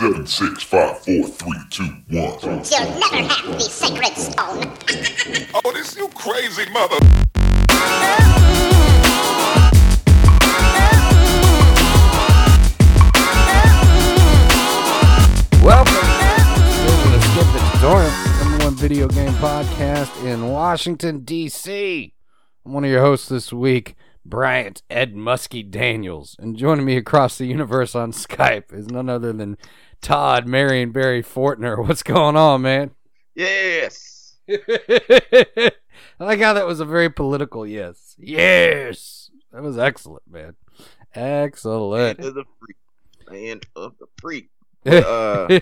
Seven, six, five, four, three, two, one. You'll never have the sacred stone. Oh, this you crazy mother. Welcome to the Skip the Tutorial, number one video game podcast in Washington, D.C. I'm one of your hosts this week, Bryant Ed Muskie Daniels. And joining me across the universe on Skype is none other than Todd Marion Barry Fortner. What's going on, man? Yes. I like how that was a very political yes. Yes. That was excellent, man. Excellent. Land of the freak. Land of the freak. Uh,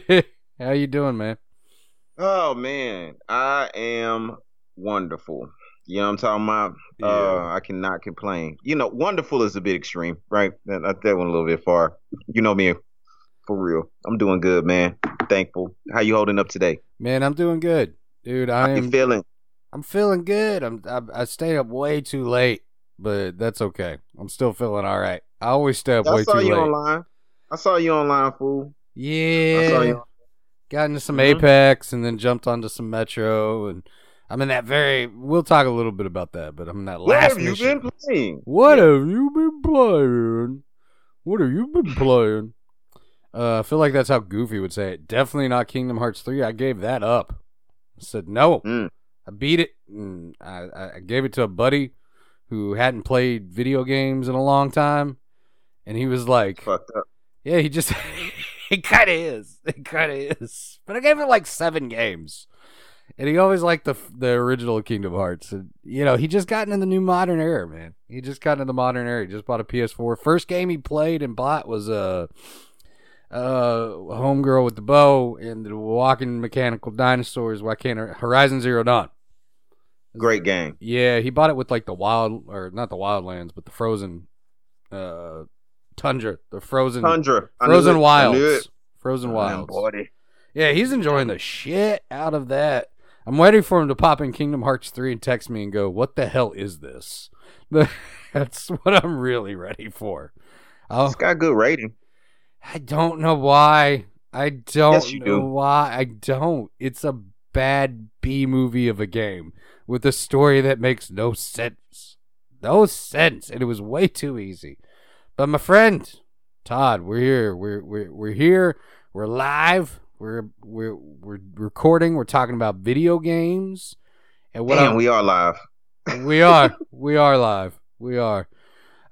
how you doing, man? oh man, I am wonderful. You know what I'm talking about? Uh, I cannot complain. You know, wonderful is a bit extreme, right? That- that went a little bit far. You know me, for real. I'm doing good, man. Thankful. How you holding up today? Man, I'm doing good, dude. How I you am. feeling? I'm feeling good. I'm. I, I stayed up way too late, but that's okay. I'm still feeling all right. I always stay up I way saw you online. I saw you online, fool. I saw Yeah. you. Got into some Mhm. Apex and then jumped onto some Metro, and I'm in that very. We'll talk a little bit about that, but I'm in that last. What have you mission. been playing? What have you been playing? What have you been playing? Uh, I feel like that's how Goofy would say it. Definitely not Kingdom Hearts 3. I gave that up. I said no. Mm. I beat it. And I, I gave it to a buddy who hadn't played video games in a long time. And he was like, Fucked up. yeah, he just, he kind of is. It kind of is. But I gave it like seven games. And he always liked the the original Kingdom Hearts. And, you know, he just got into the new modern era, man. He just got into the modern era. He just bought a PS4. First game he played and bought was uh, uh, Homegirl with the Bow and the Walking Mechanical Dinosaurs. Why can't Horizon Zero Dawn? Great game. Yeah, he bought it with like the wild, or not the Wildlands, but the frozen, uh, tundra, the frozen, Tundra. Frozen it. Wilds, frozen wilds. buddy. Yeah, he's enjoying the shit out of that. I'm waiting for him to pop in Kingdom Hearts 3 and text me and go, "What the hell is this?" That's what I'm really ready for. Oh, It's got good rating. I don't know why. I don't Yes, you know do. why. I don't. It's a bad B movie of a game with a story that makes no sense. No sense. And it was way too easy. But my friend, Todd, we're here. We're we're we're here. We're live. We're we're we're recording. We're talking about video games. And what Damn, I'm- we are live. we are. We are live. We are.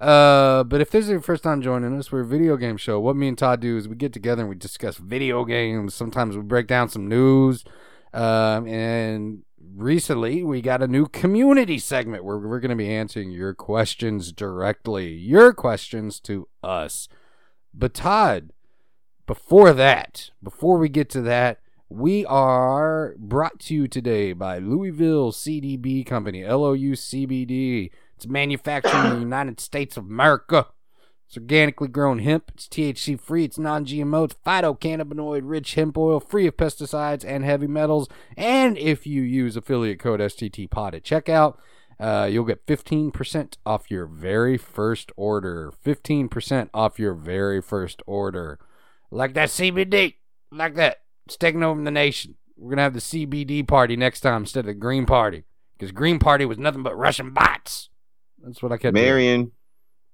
Uh, but if this is your first time joining us, we're a video game show. What me and Todd do is we get together and we discuss video games. Sometimes we break down some news. Um, and recently we got a new community segment where we're going to be answering your questions directly. Your questions to us. But Todd, before that, before we get to that, we are brought to you today by Louisville CDB Company, L O U C B D. It's manufactured in the United States of America. It's organically grown hemp. It's THC free. It's non GMO. It's phytocannabinoid rich hemp oil, free of pesticides and heavy metals. And if you use affiliate code STTPOD at checkout, uh, you'll get 15% off your very first order. 15% off your very first order. Like that CBD. Like that. It's taking over the nation. We're going to have the CBD party next time instead of the Green Party. Because Green Party was nothing but Russian bots. That's what I kept Marion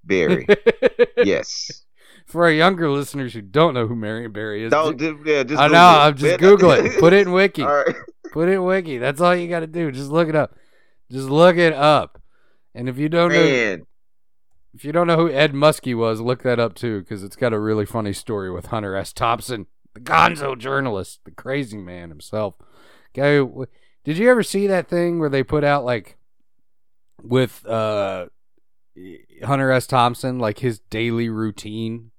doing. yes. For our younger listeners who don't know who Marion Barry is, Don't do, yeah, just I know. I'm just Google it. Put it in Wiki. Right. Put it in Wiki. That's all you got to do. Just look it up. Just look it up. And if you don't know, if you don't know who Ed Muskie was, look that up too, because it's got a really funny story with Hunter S. Thompson, the Gonzo journalist, the crazy man himself. Guy, did you ever see that thing where they put out like with uh Hunter S. Thompson, like his daily routine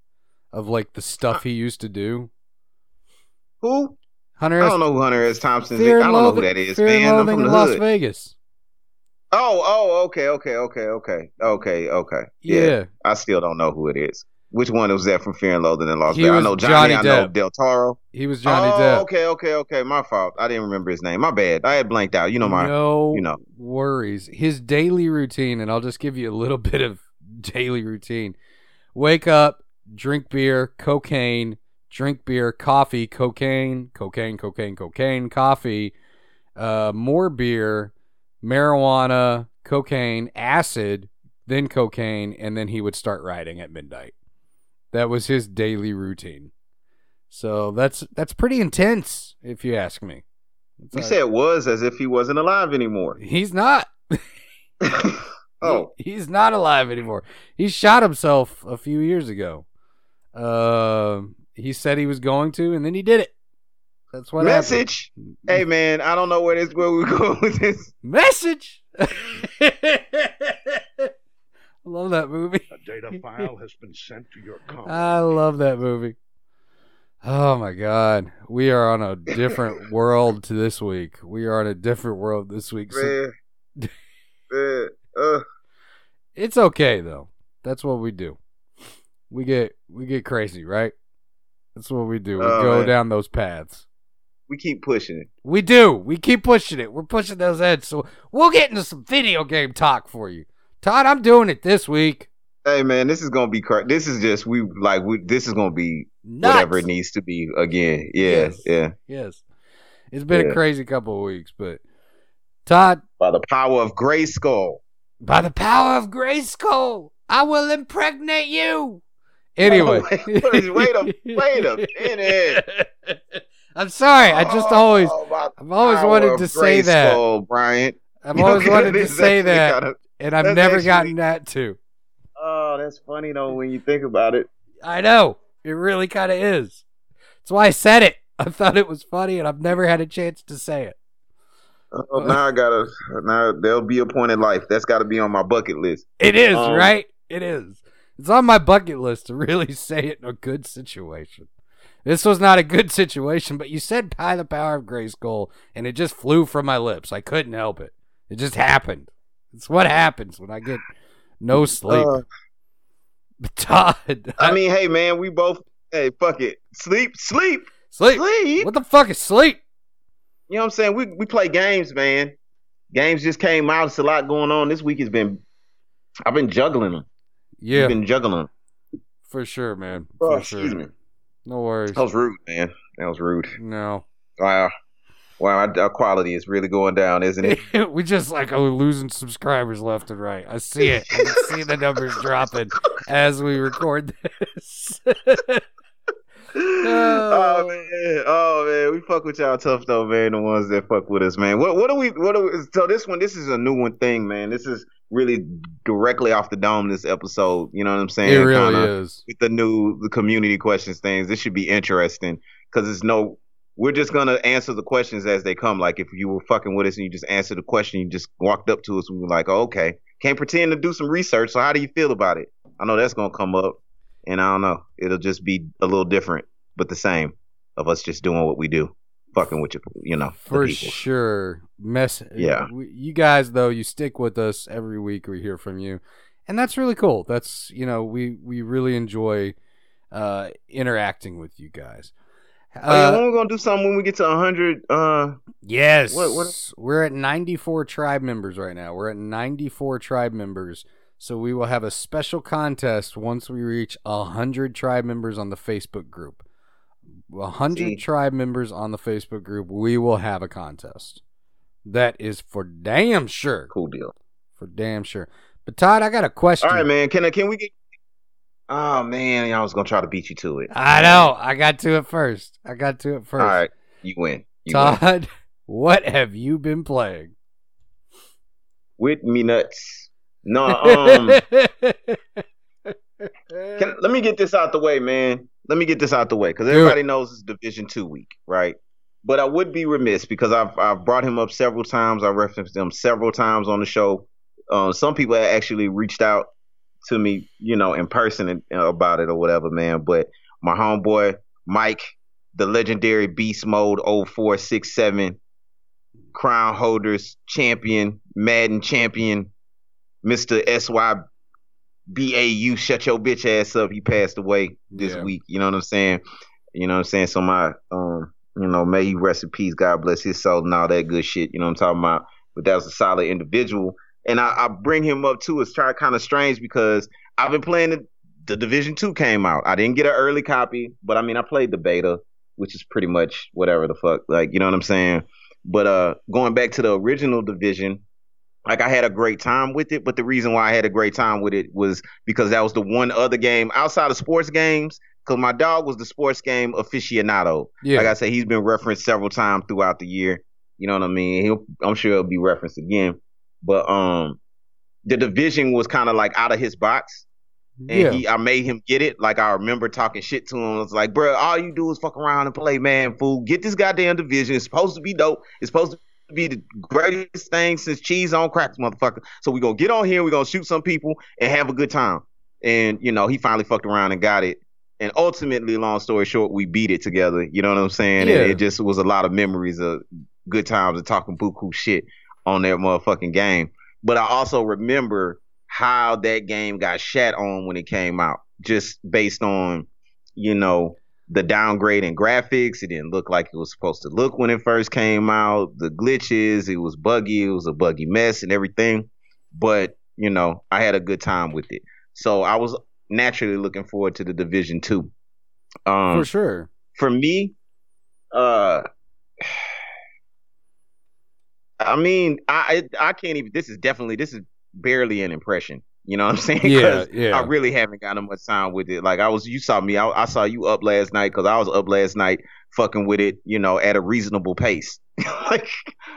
of like the stuff he used to do? who? Hunter I S. don't know who Hunter S. Thompson is. I don't know who that is, Fear man. I'm from the Las hood. Vegas. Oh, oh, okay, okay, okay, okay, okay, okay. Yeah. I still don't know who it is. Which one was that from Fear and Loathing in Las Vegas? I know Johnny Johnny. I know Del Toro. He was Johnny oh, Depp. okay, okay, okay. My fault. I didn't remember his name. My bad. I had blanked out. You know my. no you know. worries. His daily routine, and I'll just give you a little bit of daily routine. Wake up, drink beer, cocaine, drink beer, coffee, cocaine, cocaine, cocaine, cocaine, coffee, uh, more beer, marijuana, cocaine, acid, then cocaine, and then he would start riding at midnight. That was his daily routine. So that's that's pretty intense, if you ask me. It's You like- said it was as if he wasn't alive anymore. he's not. oh, He- he's not alive anymore. He shot himself a few years ago. Um, he said he was going to, and then he did it. That's what happened. message. Hey man, I don't know where this where we going with this. Message. I love that movie. A data file has been sent to your. I love that movie. Oh my god, we are on a different world to this week. We are on a different world this week. So Man, man, uh, it's okay though. That's what we do. We get we get crazy, right? That's what we do. We Oh, go man. down those paths. we keep pushing it. We do. We keep pushing it. We're pushing those edges. So we'll get into some video game talk for you. Todd, I'm doing it this week. Hey man, this is gonna be cra- this is just we like we this is gonna be Nuts. whatever it needs to be again. Yeah, Yes. yeah. Yes. It's been a crazy couple of weeks, but Todd, By the power of Grayskull. by the power of Grayskull, I will impregnate you. Anyway, wait, wait a- wait a minute. I'm sorry. I just oh, always, Oh, by I've always wanted to say that. Bryant. I've always wanted to say that, and I've that's never actually- gotten that too. oh, that's funny though when you think about it. I know it really kind of is. That's why I said it. I thought it was funny, and I've never had a chance to say it. Oh, now I gotta. Now there'll be a point in life that's got to be on my bucket list. It is Um, right. It is. It's on my bucket list to really say it in a good situation. This was not a good situation, but you said "By the power of Grayskull," and it just flew from my lips. I couldn't help it. It just happened. It's what happens when I get no sleep. Uh, Todd, I mean, hey man, we both. Hey, fuck it. Sleep, sleep, sleep. sleep. What the fuck is sleep? You know what I'm saying? We we play games, man. Games just came out. It's a lot going on. This week has been. I've been juggling them. Yeah, I've been juggling. for sure, man. Oh, For excuse me. No worries. That was rude, man. That was rude. No. Wow. Wow, our, our quality is really going down, isn't it? we just like are losing subscribers left and right. I see it. I see the numbers dropping as we record this. oh man, oh man, we fuck with y'all tough though, man. The ones that fuck with us, man. What what do we? What do we, so this one? This is a new one thing, man. This is really directly off the dome. This episode, you know what I'm saying? it really Kinda is. With the new the community questions things, this should be interesting because it's no. We're just gonna answer the questions as they come. Like if you were fucking with us and you just answered the question, you just walked up to us, and we were like, oh, okay. Can't pretend to do some research. So how do you feel about it? I know that's gonna come up, and I don't know. It'll just be a little different, but the same of us just doing what we do, fucking with you, you know, For sure. Mess. Yeah. You guys, though, you stick with us every week. We hear from you, and that's really cool. That's you know, we we really enjoy uh interacting with you guys. Oh, yeah, Uh, when we're gonna do something when we get to hundred? Uh, Yes. What- what- We're at 94 tribe members right now. We're at 94 tribe members. So we will have a special contest once we reach 100 tribe members on the Facebook group. 100 tribe members on the Facebook group, we will have a contest. That is for damn sure. cool deal. For damn sure. But Todd, I got a question. All right, man. Can I, can we get? Oh man, I was gonna try to beat you to it. I know. I got to it first. I got to it first. All right, you win. You win. Todd, what have you been playing? With me nuts. No, um, can, let me get this out the way, man. Let me get this out the way because everybody knows it's Division Two week, right? But I would be remiss because I've I've brought him up several times. I referenced him several times on the show. Um, some people actually reached out to me, you know, in person uh, about it or whatever, man. But my homeboy Mike, the legendary Beast Mode 0467 crown holders champion, Madden champion, Mr. SYBAU, shut your bitch ass up. He passed away this Yeah. week. You know what I'm saying? You know what I'm saying? So my um, you know, may he rest in peace, God bless his soul and all that good shit. You know what I'm talking about? But that was a solid individual. And I, I bring him up too. It's try kind of strange because I've been playing the the Division Two came out. I didn't get an early copy, but I mean, I played the beta, which is pretty much whatever the fuck, like you know what I'm saying. But uh, going back to the original Division, like I had a great time with it. But the reason why I had a great time with it was because that was the one other game outside of sports games. Because my dog was the sports game aficionado. Yeah. Like I said, he's been referenced several times throughout the year. You know what I mean? He'll, I'm sure he'll be referenced again. But um, the division was kind of like out of his box and yeah. he I made him get it. Like I remember talking shit to him. I was like, bro, all you do is fuck around and play man fool. Get this goddamn division. It's supposed to be dope. It's supposed to be the greatest thing since cheese on cracks, motherfucker. So we gonna get on here, we gonna shoot some people and have a good time. And you know, he finally fucked around and got it. And ultimately, long story short, we beat it together. You know what I'm saying? Yeah. And it just was a lot of memories of good times and talking buku shit on that motherfucking game. But I also remember how that game got shat on when it came out, just based on, you know, the downgrade in graphics. It didn't look like it was supposed to look when it first came out. The glitches, it was buggy, it was a buggy mess and everything. But, you know, I had a good time with it. So I was naturally looking forward to the Division Two. Um, for sure. for me, uh, I mean, I I I can't even. This is definitely this is barely an impression. You know what I'm saying? Yeah, yeah. I really haven't gotten much time with it. Like I was, you saw me. I, I saw you up last night because I was up last night fucking with it. You know, at a reasonable pace. like,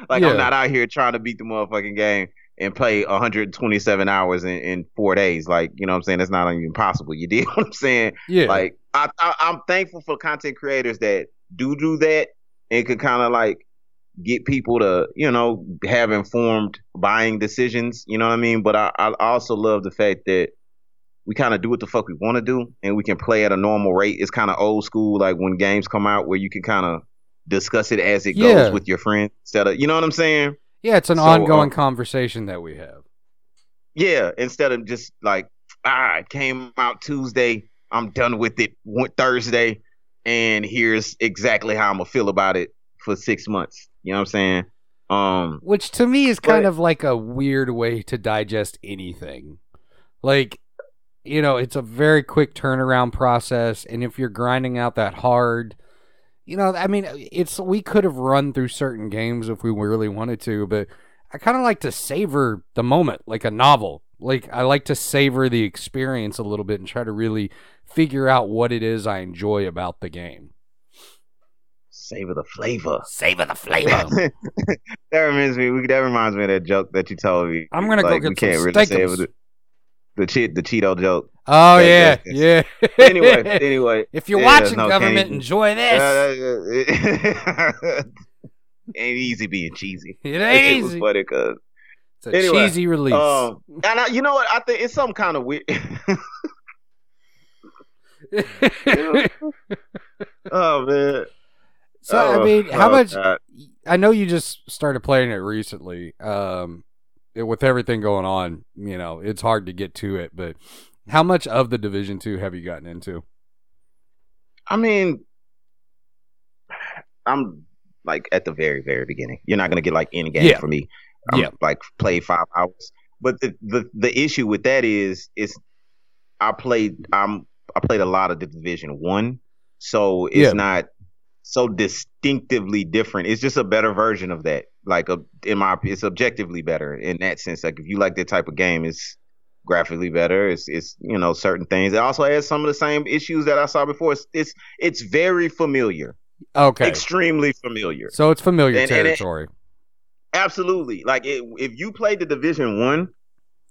like Yeah. I'm not out here trying to beat the motherfucking game and play 127 hours in, in four days. Like, you know what I'm saying? That's not even possible. You did what I'm saying? Yeah. Like I, I I'm thankful for content creators that do do that and can kind of like get people to you know have informed buying decisions. You know what I mean? But I I also love the fact that we kind of do what the fuck we want to do and we can play at a normal rate. It's kind of old school, like when games come out where you can kind of discuss it as it Yeah. goes with your friends instead of you know what I'm saying? yeah, it's an so, ongoing uh, conversation that we have. Yeah, instead of just like, ah, it came out Tuesday, I'm done with it Thursday, and here's exactly how I'm gonna feel about it for six months. You know what I'm saying? Um, Which to me is kind But- of like a weird way to digest anything. Like, you know, it's a very quick turnaround process, and if you're grinding out that hard, you know, I mean, it's we could have run through certain games if we really wanted to, but I kind of like to savor the moment, like a novel. Like I like to savor the experience a little bit and try to really figure out what it is I enjoy about the game. Savor the flavor. Savor the flavor. that reminds me. That reminds me of that joke that you told me. I'm gonna go get we can't some really say it steakums. the the, che- the Cheeto joke. Oh Yeah, yeah, yeah, yeah. Anyway, anyway. If you're Yeah, watching no, government, enjoy this. Uh, ain't easy being cheesy. it It ain't was easy. funny 'cause It's a anyway, cheesy release. Um, and I, you know what? I think it's some kind of weird. oh man. So I Oh, mean, how oh, much? God. I know you just started playing it recently. Um, it- with everything going on, you know, it's hard to get to it. But how much of the Division Two have you gotten into? I mean, I'm like at the very, very beginning. You're not gonna get like any game Yeah. for me. I'm Yeah. like play five hours. But the, the the issue with that is is I played I'm I played a lot of the Division One, so it's Yeah. not so distinctively different. It's just a better version of that. Like a, in my it's objectively better in that sense. Like if you like that type of game, it's graphically better. It's it's you know certain things. It also has some of the same issues that I saw before. It's it's, it's very familiar, Okay, extremely familiar. so it's familiar And- and it- territory. Absolutely. Like it, if you play the Division One,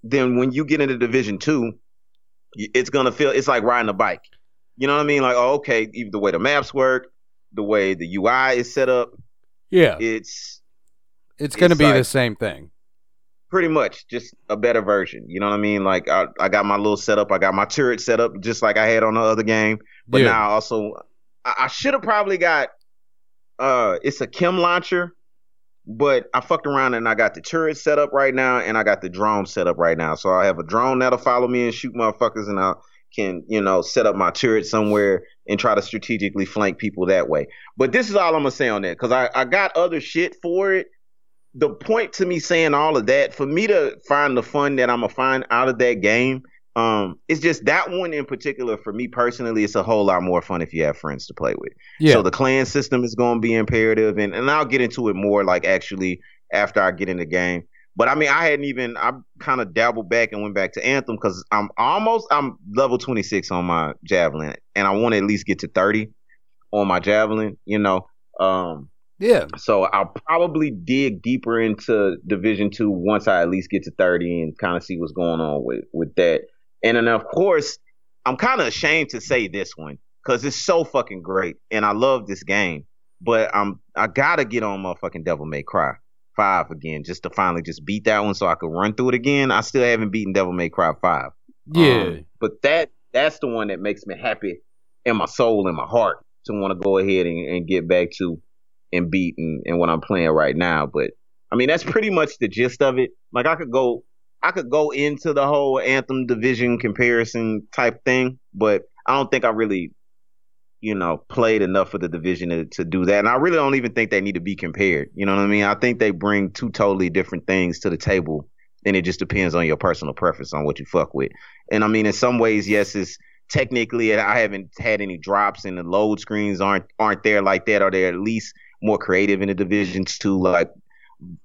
then when you get into Division Two, it's gonna feel it's like riding a bike. You know what I mean? Like, oh, okay, even the way the maps work, the way the UI is set up, yeah, it's it's going to be the same thing. pretty much just a better version. You know what I mean? Like I, I got my little setup, I got my turret set up just like I had on the other game. But Yeah. now also I, I should have probably got uh it's a chem launcher, but I fucked around and I got the turret set up right now and I got the drone set up right now. So I have a drone that'll follow me and shoot motherfuckers and I can, you know, set up my turret somewhere and try to strategically flank people that way. But this is all I'm gonna say on that, because I, I got other shit for it. The point to me saying all of that, for me to find the fun that I'm gonna find out of that game Um, it's just that one in particular for me personally. It's a whole lot more fun if you have friends to play with. Yeah. So the clan system is going to be imperative, and and I'll get into it more like actually after I get in the game. But I mean, I hadn't even I kind of dabbled back and went back to Anthem because I'm almost I'm level 26 on my javelin, and I want to at least get to 30 on my javelin. You know, um, yeah. so I'll probably dig deeper into Division Two once I at least get to 30 and kind of see what's going on with with that. And then of course, I'm kind of ashamed to say this one because it's so fucking great, and I love this game. But I'm I gotta get on motherfucking Devil May Cry five again just to finally just beat that one so I could run through it again. I still haven't beaten Devil May Cry five. Yeah. Um, but that that's the one that makes me happy in my soul and my heart to want to go ahead and, and get back to and beat and, and what I'm playing right now. But I mean that's pretty much the gist of it. Like I could go I could go into the whole anthem division comparison type thing, but I don't think I really you know, played enough for the division to, to do that. And I really don't even think they need to be compared. You know what I mean? I think they bring two totally different things to the table. And it just depends on your personal preference on what you fuck with. And I mean, in some ways, yes, it's technically I haven't had any drops and the load screens aren't aren't there like that, or they're at least more creative in the divisions too, like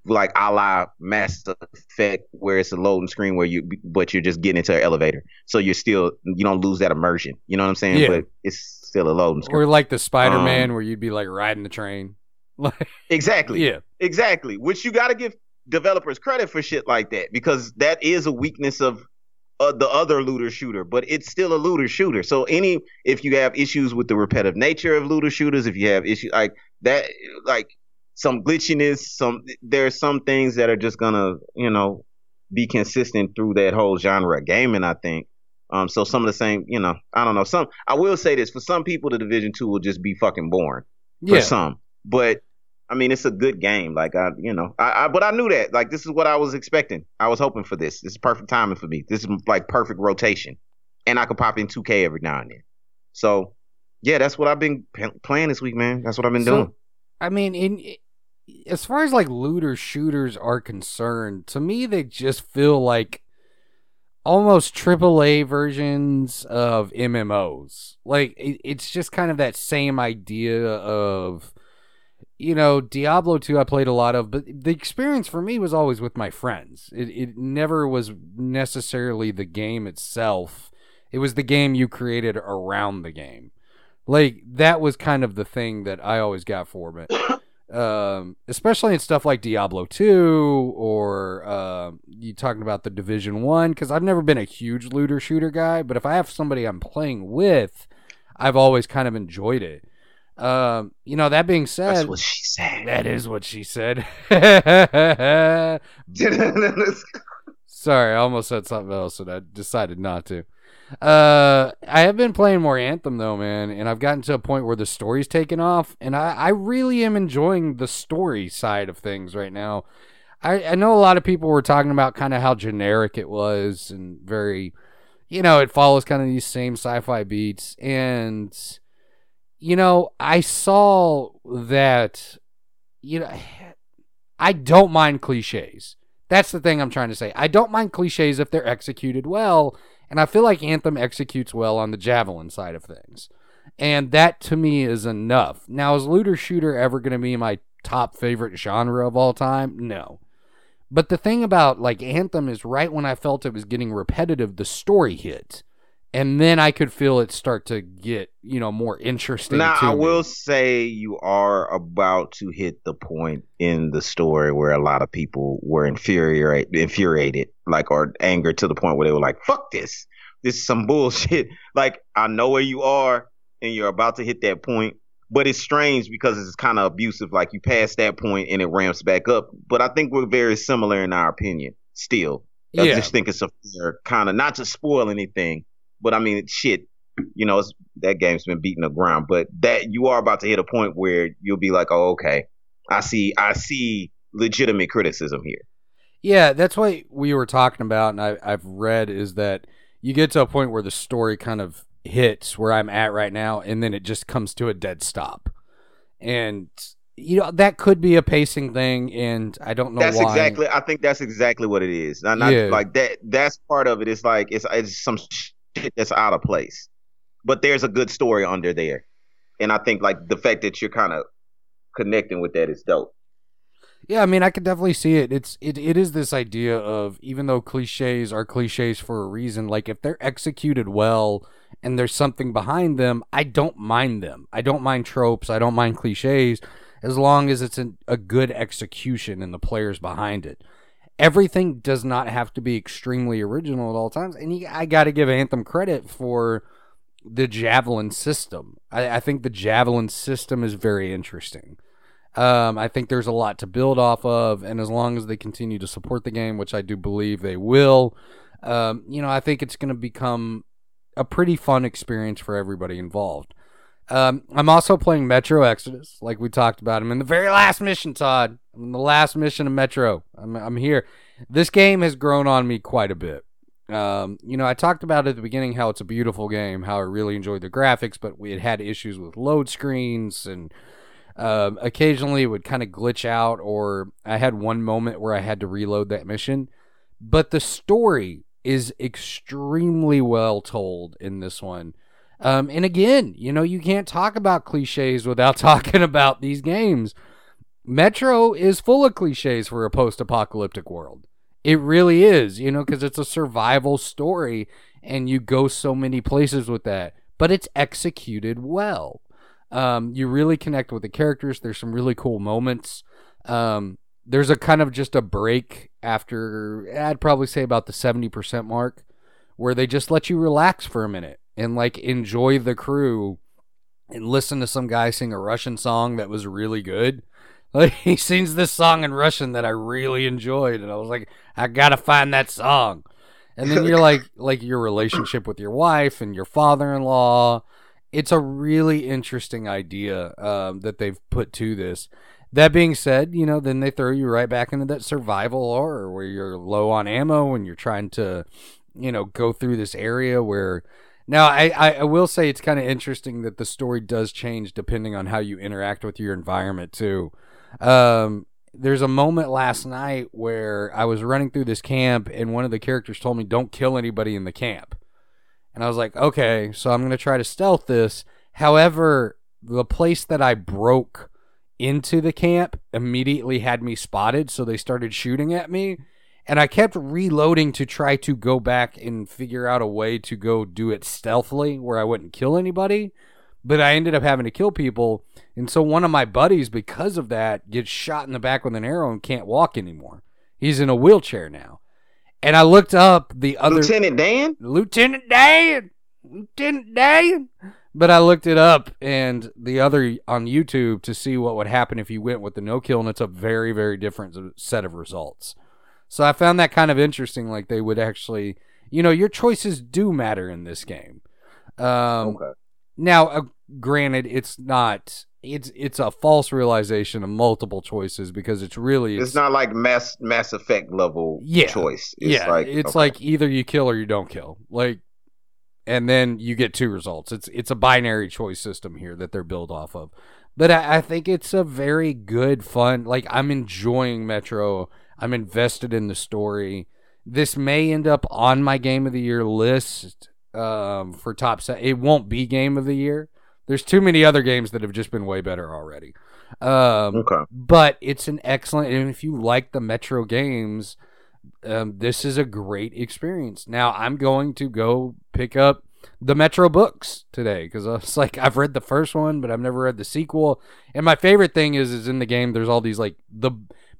like a la Mass Effect, where it's a loading screen where you but you're just getting into an elevator, so you're still you don't lose that immersion. You know what I'm saying? Yeah. But it's still a loading screen. Or like the Spider Man Um, where you'd be like riding the train. Like Exactly. yeah. Exactly. Which you got to give developers credit for shit like that because that is a weakness of uh, the other looter shooter, but it's still a looter shooter. So any if you have issues with the repetitive nature of looter shooters, if you have issues like that, like some glitchiness, some there are some things that are just gonna you know be consistent through that whole genre of gaming. I think. Um, so some of the same, you know, I don't know. Some I will say this for some people, the Division Two will just be fucking boring for Yeah. some. But I mean, it's a good game. Like I, you know, I, I but I knew that. Like this is what I was expecting. I was hoping for this. This is perfect timing for me. This is like perfect rotation, and I could pop in 2K every now and then. So yeah, that's what I've been playing this week, man. That's what I've been So- doing. I mean, in as far as like looter shooters are concerned, to me they just feel like almost AAA versions of MMOs. Like it, it's just kind of that same idea of you know, Diablo 2 I played a lot of, but the experience for me was always with my friends. It it never was necessarily the game itself. It was the game you created around the game. Like that was kind of the thing that I always got for it. Um, especially in stuff like Diablo 2 or uh, you talking about the Division 1 cuz I've never been a huge looter shooter guy, but if I have somebody I'm playing with, I've always kind of enjoyed it. Um, you know, that being said, That's what she said. that is what she said. Sorry, I almost said something else and I decided not to. Uh, I have been playing more Anthem though, man, and I've gotten to a point where the story's taken off, and I, I really am enjoying the story side of things right now. I, I know a lot of people were talking about kind of how generic it was and very, you know, it follows kind of these same sci-fi beats, and you know, I saw that, you know, I don't mind cliches. That's the thing I'm trying to say. I don't mind cliches if they're executed well, and I feel like Anthem executes well on the javelin side of things. And that to me is enough. Now, is looter shooter ever going to be my top favorite genre of all time? No. But the thing about like Anthem is right when I felt it was getting repetitive, the story hit. And then I could feel it start to get, you know, more interesting. Now I me. will say you are about to hit the point in the story where a lot of people were infuriate, infuriated, like or angered to the point where they were like, "Fuck this! This is some bullshit." Like I know where you are, and you're about to hit that point, but it's strange because it's kind of abusive. Like you pass that point and it ramps back up. But I think we're very similar in our opinion. Still, I Yeah. just think it's a fair kind of not to spoil anything, but I mean, shit. You know, it's, that game's been beating the ground, but that you are about to hit a point where you'll be like, "Oh, okay, I see, I see legitimate criticism here." Yeah, that's what we were talking about, and I, I've read is that you get to a point where the story kind of hits where I'm at right now, and then it just comes to a dead stop. And you know that could be a pacing thing, and I don't know That's why. exactly. I think that's exactly what it is. Not, not Yeah. like that. That's part of it. It's like it's it's some shit that's out of place, but there's a good story under there, and I think like the fact that you're kind of connecting with that is dope. Yeah, I mean, I could definitely see it. It's it, it is this idea of even though cliches are cliches for a reason, like if they're executed well and there's something behind them, I don't mind them. I don't mind tropes. I don't mind cliches as long as it's an, a good execution and the players behind it. Everything does not have to be extremely original at all times, and I got to give Anthem credit for the javelin system. I, I think the javelin system is very interesting. Um, I think there's a lot to build off of, and as long as they continue to support the game, which I do believe they will, um, you know, I think it's going to become a pretty fun experience for everybody involved. Um, I'm also playing Metro Exodus, like we talked about. I'm in the very last mission, Todd. I'm in the last mission of Metro. I'm, I'm here. This game has grown on me quite a bit. Um, you know, I talked about at the beginning how it's a beautiful game, how I really enjoyed the graphics, but we had had issues with load screens and um, occasionally it would kind of glitch out, or I had one moment where I had to reload that mission. But the story is extremely well told in this one. Um, and again, you know, you can't talk about cliches without talking about these games. Metro is full of cliches for a post apocalyptic world. It really is, you know, because it's a survival story and you go so many places with that, but it's executed well. Um, you really connect with the characters. There's some really cool moments. Um, there's a kind of just a break after, I'd probably say about the 70% mark, where they just let you relax for a minute and like enjoy the crew and listen to some guy sing a Russian song that was really good. Like he sings this song in Russian that I really enjoyed, and I was like, I gotta find that song. And then you're like, like your relationship with your wife and your father-in-law. It's a really interesting idea um, that they've put to this. That being said, you know, then they throw you right back into that survival horror where you're low on ammo and you're trying to, you know, go through this area where. Now, I, I, will say it's kind of interesting that the story does change depending on how you interact with your environment, too. Um, there's a moment last night where I was running through this camp and one of the characters told me, don't kill anybody in the camp. And I was like, okay, so I'm going to try to stealth this. However, the place that I broke into the camp immediately had me spotted, so they started shooting at me. And I kept reloading to try to go back and figure out a way to go do it stealthily where I wouldn't kill anybody. But I ended up having to kill people. And so one of my buddies, because of that, gets shot in the back with an arrow and can't walk anymore. He's in a wheelchair now. And I looked up the other Lieutenant Dan. Lieutenant Dan, Lieutenant Dan. But I looked it up and the other on YouTube to see what would happen if you went with the no kill, and it's a very, very different set of results. So I found that kind of interesting. Like they would actually, you know, your choices do matter in this game. Um, Okay. now, uh, granted, it's not. It's it's a false realization of multiple choices because it's really It's not like Mass Mass Effect level Yeah. choice. It's yeah, like it's okay. like either you kill or you don't kill. Like, and then you get two results. It's it's a binary choice system here that they're built off of. But I, I think it's a very good, fun. Like I'm enjoying Metro. I'm invested in the story. This may end up on my game of the year list um, for top set. It won't be game of the year. There's too many other games that have just been way better already. Um, okay. but it's an excellent and if you like the metro games um, this is a great experience now i'm going to go pick up the metro books today because i was like i've read the first one but i've never read the sequel and my favorite thing is is in the game there's all these like the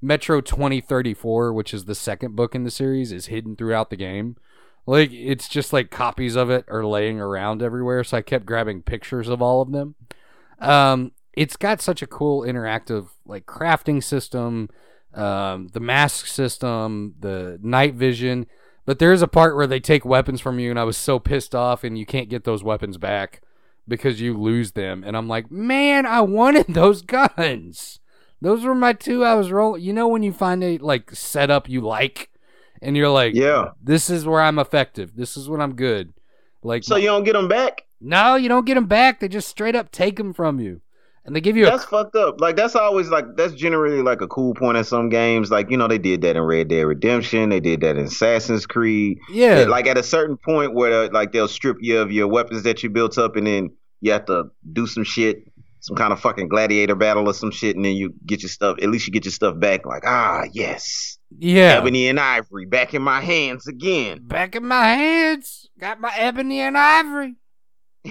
metro 2034 which is the second book in the series is hidden throughout the game like it's just like copies of it are laying around everywhere so i kept grabbing pictures of all of them um, it's got such a cool interactive like crafting system, um, the mask system, the night vision. But there's a part where they take weapons from you, and I was so pissed off, and you can't get those weapons back because you lose them. And I'm like, man, I wanted those guns. Those were my two I was rolling. You know when you find a like setup you like, and you're like, Yeah. this is where I'm effective. This is when I'm good. Like So you don't get them back? no, you don't get them back. They just straight up take them from you. and they give you a That's fucked up. Like that's always like that's generally like a cool point in some games. Like you know they did that in Red Dead Redemption. They did that in Assassin's Creed. yeah, Yeah, like at a certain point where like they'll strip you of your weapons that you built up, and then you have to do some shit, some kind of fucking gladiator battle or some shit, and then you get your stuff. At least you get your stuff back. Like ah yes, yeah. ebony and ivory back in my hands again. Back in my hands, got my ebony and ivory,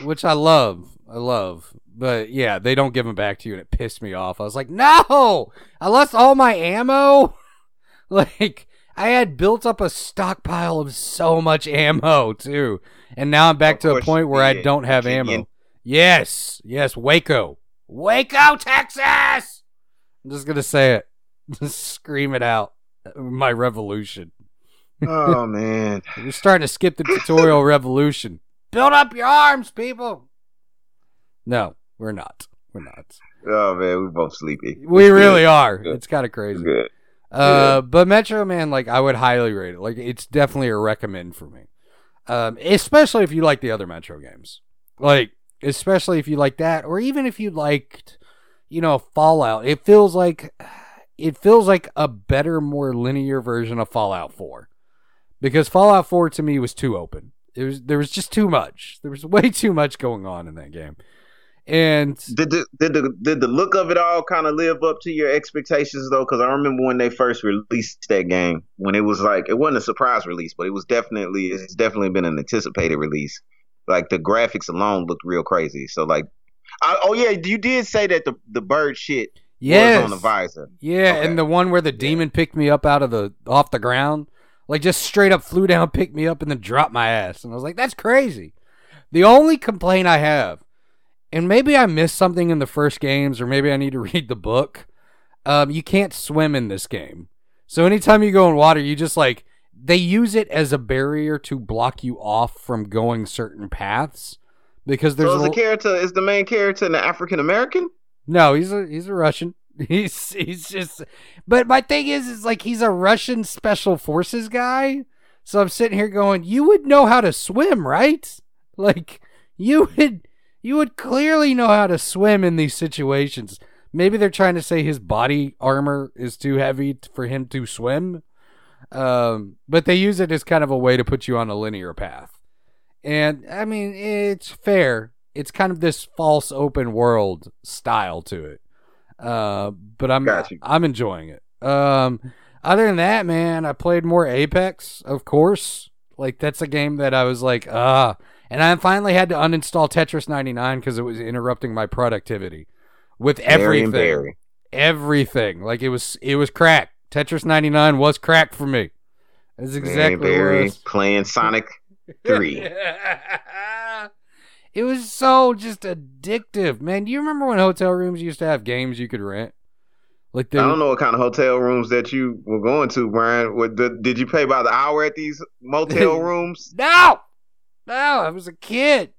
which I love. I love. But yeah, they don't give them back to you, and it pissed me off. I was like, no, I lost all my ammo. like I had built up a stockpile of so much ammo too, and now I'm back to a point where I don't have ammo. Yes, yes, Waco, Waco, Texas. I'm just gonna say it, just scream it out. My revolution. Oh man, you're starting to skip the tutorial revolution. Build up your arms, people. No, we're not. We're not. oh man, we're both sleepy. We It's really good. are. Good. It's kind of crazy. good. Uh, but Metro Man, like, I would highly rate it. Like, it's definitely a recommend for me. Um, especially if you like the other Metro games. Like, especially if you like that, or even if you liked, you know, Fallout. It feels like it feels like a better, more linear version of Fallout 4. Because Fallout 4 to me was too open. It was there was just too much. There was way too much going on in that game. And Did the did the did the look of it all kind of live up to your expectations though? Because I remember when they first released that game, when it was like it wasn't a surprise release, but it was definitely it's definitely been an anticipated release. Like the graphics alone looked real crazy. So like, I, oh yeah, you did say that the the bird shit yes, was on the visor. Yeah, Okay. and the one where the demon picked me up out of the off the ground, like just straight up flew down, picked me up, and then dropped my ass. And I was like, that's crazy. The only complaint I have, and maybe I missed something in the first games, or maybe I need to read the book. Um, you can't swim in this game, so anytime you go in water, you just like they use it as a barrier to block you off from going certain paths because there's So is a- the character is the main character an African American? no, he's a he's a Russian. He's he's just but my thing is is like he's a Russian special forces guy. So I'm sitting here going, you would know how to swim, right? Like you would you would clearly know how to swim in these situations. Maybe they're trying to say his body armor is too heavy for him to swim. Um, but they use it as kind of a way to put you on a linear path. And I mean, it's fair. It's kind of this false open world style to it. Uh, but I'm Got you. I'm enjoying it. Um, other than that, man, I played more Apex, of course. Like that's a game that I was like, ah, and I finally had to uninstall Tetris 99 because it was interrupting my productivity with Very everything very. everything. Like it was it was crack. Tetris 99 was crack for me. That's exactly Very was. playing Sonic Three. it was so just addictive, man. Do you remember when hotel rooms used to have games you could rent? Like I don't know what kind of hotel rooms that you were going to, Brian. What, the, did you pay by the hour at these motel rooms? No, no, I was a kid.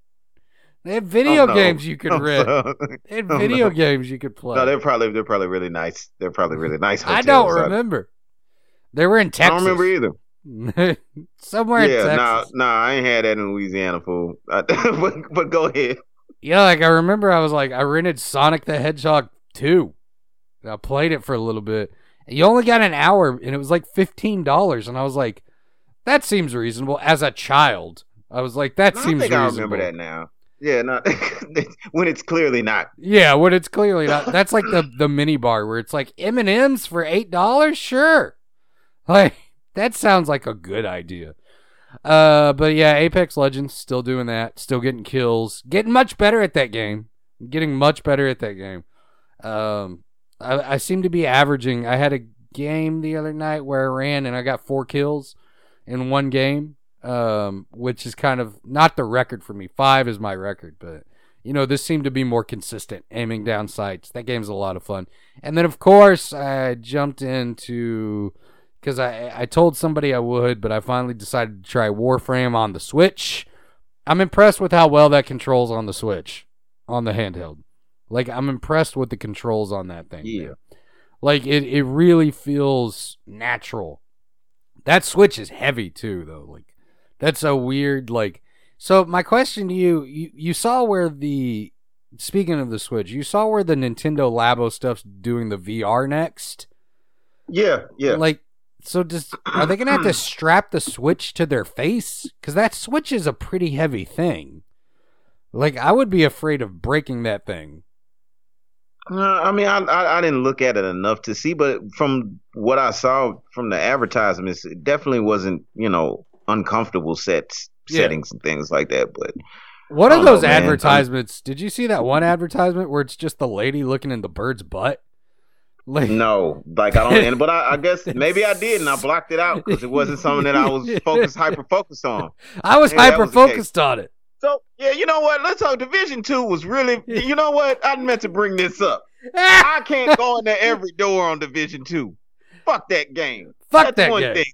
They had video Oh, no. games you could Oh, rent. no. They had Oh, video no. games you could play. No, they're probably they're probably really nice. They're probably really nice. I don't uh, remember. They were in Texas. I don't remember either. Somewhere in yeah, nah, Texas. nah, I ain't had that in Louisiana, fool. But but go ahead. Yeah, like I remember I was like I rented Sonic the Hedgehog 2. I played it for a little bit. And you only got an hour and it was like $15 and I was like that seems reasonable as a child. I was like that No, I seems I reasonable. remember that now. Yeah, no, when it's clearly not. Yeah, when it's clearly not. That's like the the mini bar where it's like M and M's for eight dollars. Sure, like that sounds like a good idea. Uh, but yeah, Apex Legends still doing that, still getting kills, getting much better at that game, getting much better at that game. Um, I, I seem to be averaging. I had a game the other night where I ran and I got four kills in one game. Um, which is kind of not the record for me. Five is my record, but you know, this seemed to be more consistent, aiming down sights. That game's a lot of fun. And then, of course, I jumped into because I I told somebody I would, but I finally decided to try Warframe on the Switch. I'm impressed with how well that controls on the Switch, on the handheld. Like I'm impressed with the controls on that thing. Yeah. man. Like it, it really feels natural. That Switch is heavy too, though. Like that's a weird like. So my question to you, you, you saw where the speaking of the Switch, you saw where the Nintendo Labo stuff's doing the VR next. Yeah, yeah. Like, so does are they gonna have to strap the Switch to their face? Because that Switch is a pretty heavy thing. Like, I would be afraid of breaking that thing. Uh, I mean, I, I I didn't look at it enough to see, but from what I saw from the advertisements, it definitely wasn't you know uncomfortable sets Yeah. settings and things like that. But What are know, those. I'm- advertisements? Did you see that one advertisement where it's just the lady looking in the bird's butt? Like, no, like I don't. and- But I, I guess maybe I did, and I blocked it out because it wasn't something that I was focused hyper focused on. I was hyper was the case. focused on it. So yeah, you know what? Let's talk. Division Two was really. You know what? I meant to bring this up. I can't go into every door on Division Two. Fuck that game. Fuck That's that one game. thing.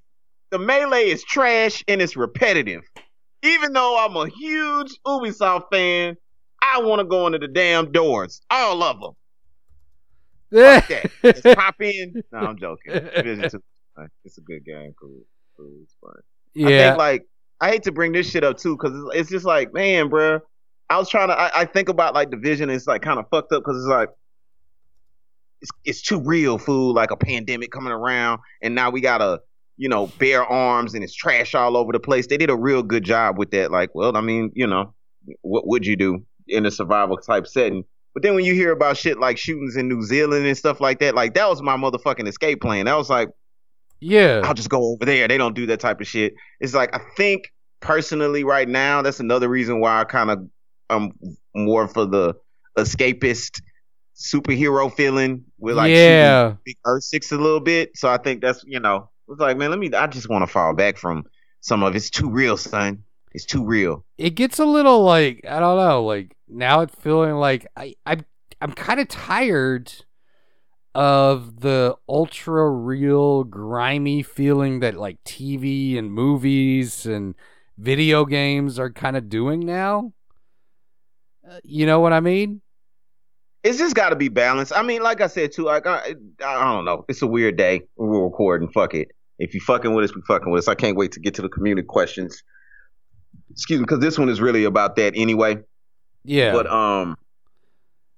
The melee is trash and it's repetitive. Even though I'm a huge Ubisoft fan, I want to go into the damn doors, all of them. Fuck that. Just pop in. No, I'm joking. It's a good game. Cool. Cool. It's fun. I yeah, think like I hate to bring this shit up too because it's, it's just like man, bruh. I was trying to. I, I think about like division. It's like kind of fucked up because it's like it's it's too real, fool. Like a pandemic coming around, and now we gotta you know bare arms and it's trash all over the place. They did a real good job with that. Like, well, I mean, you know, what would you do in a survival type setting? But then when you hear about shit like shootings in New Zealand and stuff like that, like that was my motherfucking escape plan. That was like. yeah. I'll just go over there. They don't do that type of shit. It's like I think personally right now, that's another reason why I kind of I'm more for the escapist superhero feeling with like Yeah. big Earth six a little bit. So I think that's you know it's like man, let me. I just want to fall back from some of it's too real, son. It's too real. it gets a little like I don't know, like now it's feeling like I I I'm kind of tired of the ultra real grimy feeling that like TV and movies and video games are kind of doing now. Uh, you know what I mean? It's just got to be balanced. I mean, like I said too, like I, I don't know. It's a weird day. We're recording. Fuck it. If you fucking with us, we fucking with us. I can't wait to get to the community questions. Excuse me, because this one is really about that anyway. Yeah. But um,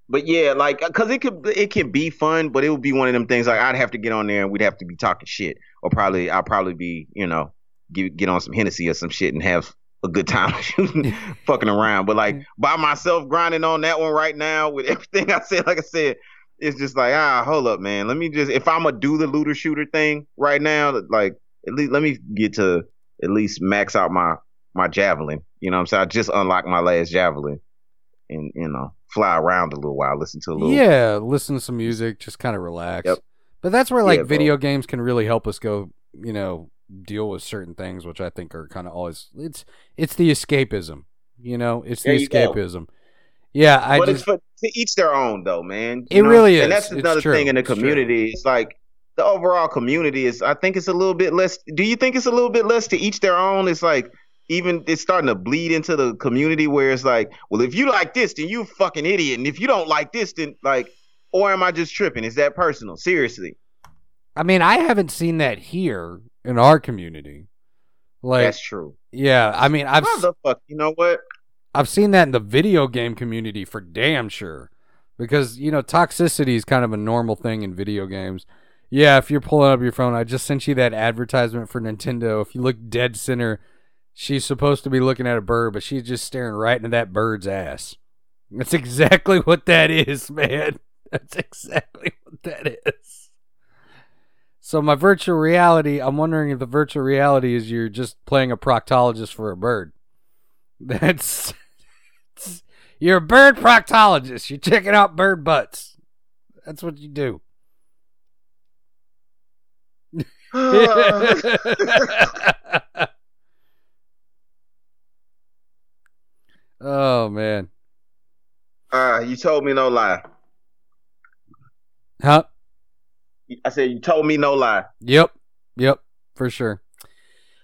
but yeah, like because it could it can be fun, but it would be one of them things like I'd have to get on there and we'd have to be talking shit, or probably I'll probably be you know get get on some Hennessy or some shit and have a good time fucking around. But like by myself grinding on that one right now with everything I said, like I said, it's just like ah, hold up, man. Let me just if I'm gonna do the looter shooter thing right now, like at least let me get to at least max out my my javelin. You know what I'm saying? I just unlocked my last javelin, and you know fly around a little while, listen to a little. Yeah, listen to some music, just kind of relax. Yep. But that's where like Yeah, bro. video games can really help us go, you know, deal with certain things, which I think are kind of always it's it's the escapism, you know, it's There the escapism. go. Yeah, I but just it's for to each their own, though, man. It really is. And that's It's another thing in the community. It's like the overall community is. I think it's a little bit less. Do you think it's a little bit less to each their own? It's like even it's starting to bleed into the community where it's like, well, if you like this, then you fucking idiot, and if you don't like this, then like, or am I just tripping? Is that personal? Seriously, I mean, I haven't seen that here in our community. Like, that's true. yeah, I mean, I've Motherfucker, you know what? I've seen that in the video game community for damn sure. Because, you know, toxicity is kind of a normal thing in video games. Yeah, if you're pulling up your phone, I just sent you that advertisement for Nintendo. If you look dead center, she's supposed to be looking at a bird, but she's just staring right into that bird's ass. That's exactly what that is, man. That's exactly what that is. So my virtual reality, I'm wondering if the virtual reality is you're just playing a proctologist for a bird. That's you're a bird proctologist. You're checking out bird butts. That's what you do. oh man. Uh, you told me no lie. Huh? I said you told me no lie. Yep. Yep. For sure.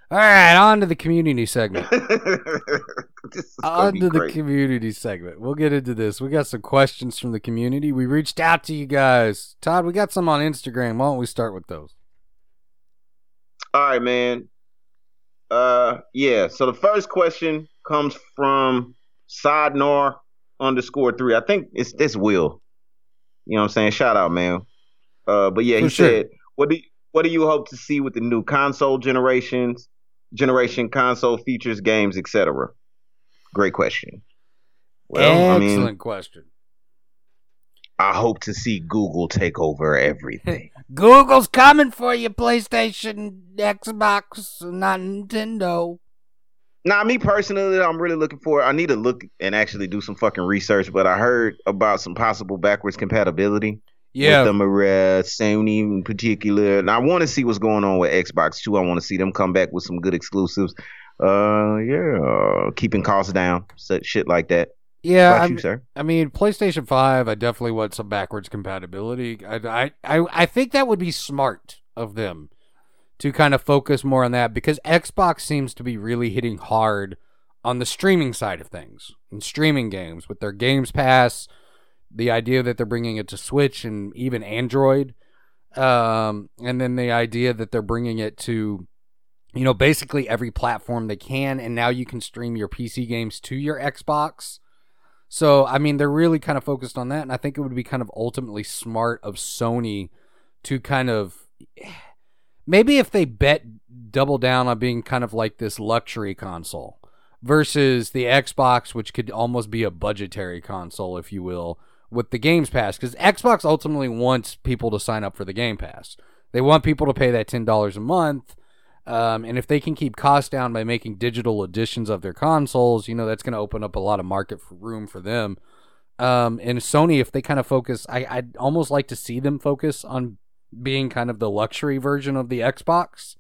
All right, on to the community segment. this is gonna On to the great. community segment. We'll get into this. We got some questions from the community. We reached out to you guys. Todd, we got some on Instagram. Why don't we start with those? All right, man. Uh, yeah. So the first question comes from Sadnor underscore three. I think it's this Will. You know what I'm saying? Shout out, man. Uh, but yeah, For he sure. said, "What do you, what do you hope to see with the new console generations, generation console features, games, etc." Great question. Well, I Excellent mean, question. I hope to see Google take over everything. Google's coming for you, PlayStation, Xbox, not Nintendo. Now, me personally, I'm really looking for. I need to look and actually do some fucking research. But I heard about some possible backwards compatibility Yeah, with them, uh, Sony in particular, and I want to see what's going on with Xbox too. I want to see them come back with some good exclusives. Uh, yeah, keeping costs down, such shit like that. yeah. I'm- you, sir? I mean, PlayStation Five. I definitely want some backwards compatibility. I, I, I, I think that would be smart of them to kind of focus more on that because Xbox seems to be really hitting hard on the streaming side of things and streaming games with their Games Pass. The idea that they're bringing it to Switch and even Android, um, and then the idea that they're bringing it to, you know, basically every platform they can, and now you can stream your PC games to your Xbox. So, I mean, they're really kind of focused on that, and I think it would be kind of ultimately smart of Sony to kind of maybe if they bet double down on being kind of like this luxury console versus the Xbox, which could almost be a budgetary console, if you will, with the Games Pass, because Xbox ultimately wants people to sign up for the Game Pass. They want people to pay that ten dollars a month. Um, and if they can keep costs down by making digital editions of their consoles, you know that's going to open up a lot of market for room for them. Um, and Sony, if they kind of focus, I, I'd almost like to see them focus on being kind of the luxury version of the Xbox,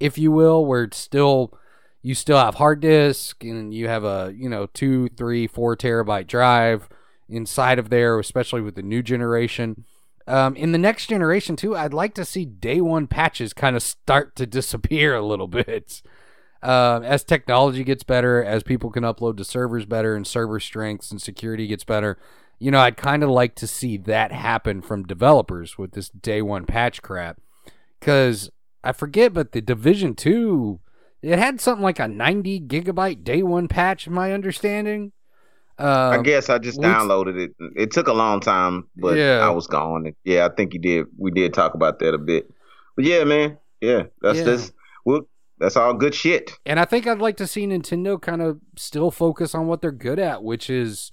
if you will, where it's still you still have hard disk and you have a you know two, three, four terabyte drive inside of there, especially with the new generation. Um, in the next generation too, I'd like to see day one patches kind of start to disappear a little bit. Um, as technology gets better, as people can upload to servers better, and server strengths and security gets better, you know, I'd kind of like to see that happen from developers with this day one patch crap. Because I forget, but the Division Two, it had something like a 90 gigabyte day one patch, my understanding. I Um, guess I just downloaded it. It took a long time, but Yeah. I was gone. Yeah, I think you did. We did talk about that a bit. But yeah, man. Yeah, that's Yeah. this. Well, that's all good shit. And I think I'd like to see Nintendo kind of still focus on what they're good at, which is,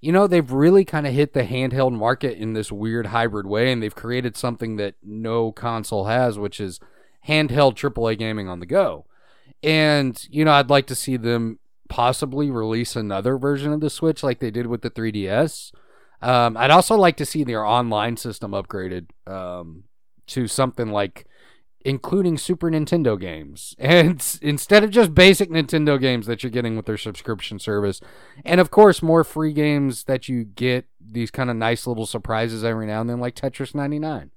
you know, they've really kind of hit the handheld market in this weird hybrid way, and they've created something that no console has, which is handheld AAA gaming on the go. And, you know, I'd like to see them possibly release another version of the Switch like they did with the 3DS. Um, I'd also like to see their online system upgraded um, to something like including Super Nintendo games, and instead of just basic Nintendo games that you're getting with their subscription service, and of course more free games that you get these kind of nice little surprises every now and then, like Tetris 99.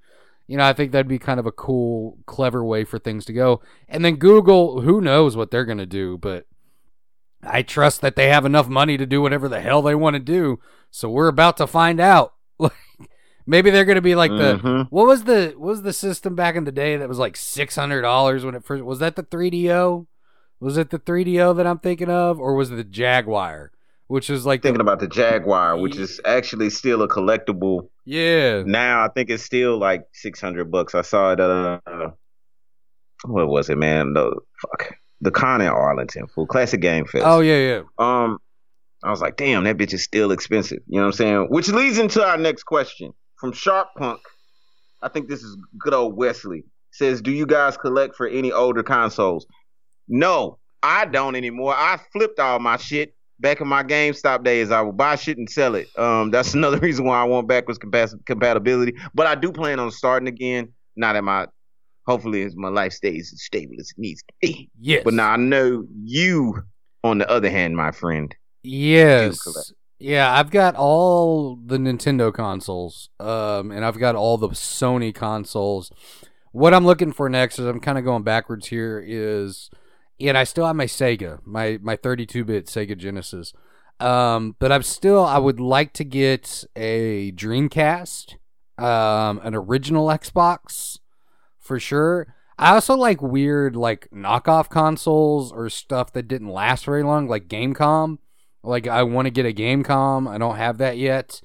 You know, I think that'd be kind of a cool, clever way for things to go. And then Google, who knows what they're gonna do, but I trust that they have enough money to do whatever the hell they want to do. So we're about to find out. Like maybe they're gonna be like the Mhm. what was the what was the system back in the day that was like six hundred dollars when it first was that the 3DO? Was it the 3DO that I'm thinking of, or was it the Jaguar, which is like the, Thinking about the Jaguar, which is actually still a collectible yeah now. I think it's still like six hundred bucks. I saw it. Uh, what was it, man? The fuck the con in Arlington for Classic Game Fest. oh yeah yeah Um, I was like, damn, that bitch is still expensive. You know what I'm saying? Which leads into our next question from Sharp Punk. I think this is good old Wesley. Says, do you guys collect for any older consoles? No, I don't anymore. I flipped all my shit back in my GameStop days. I would buy shit and sell it. Um, that's another reason why I want backwards compas- compatibility. But I do plan on starting again. Not at my, hopefully, as my life stays as stable as it needs to be. yes But now I know you, on the other hand, my friend. yes yeah I've got all the Nintendo consoles um and I've got all the Sony consoles. What I'm looking for next is I'm kind of going backwards here is and I still have my Sega, my my 32-bit Sega Genesis. Um, but I'm still I would like to get a Dreamcast, um, an original Xbox for sure. I also like weird like knockoff consoles or stuff that didn't last very long, like Gamecom. Like I want to get a Gamecom. I don't have that yet.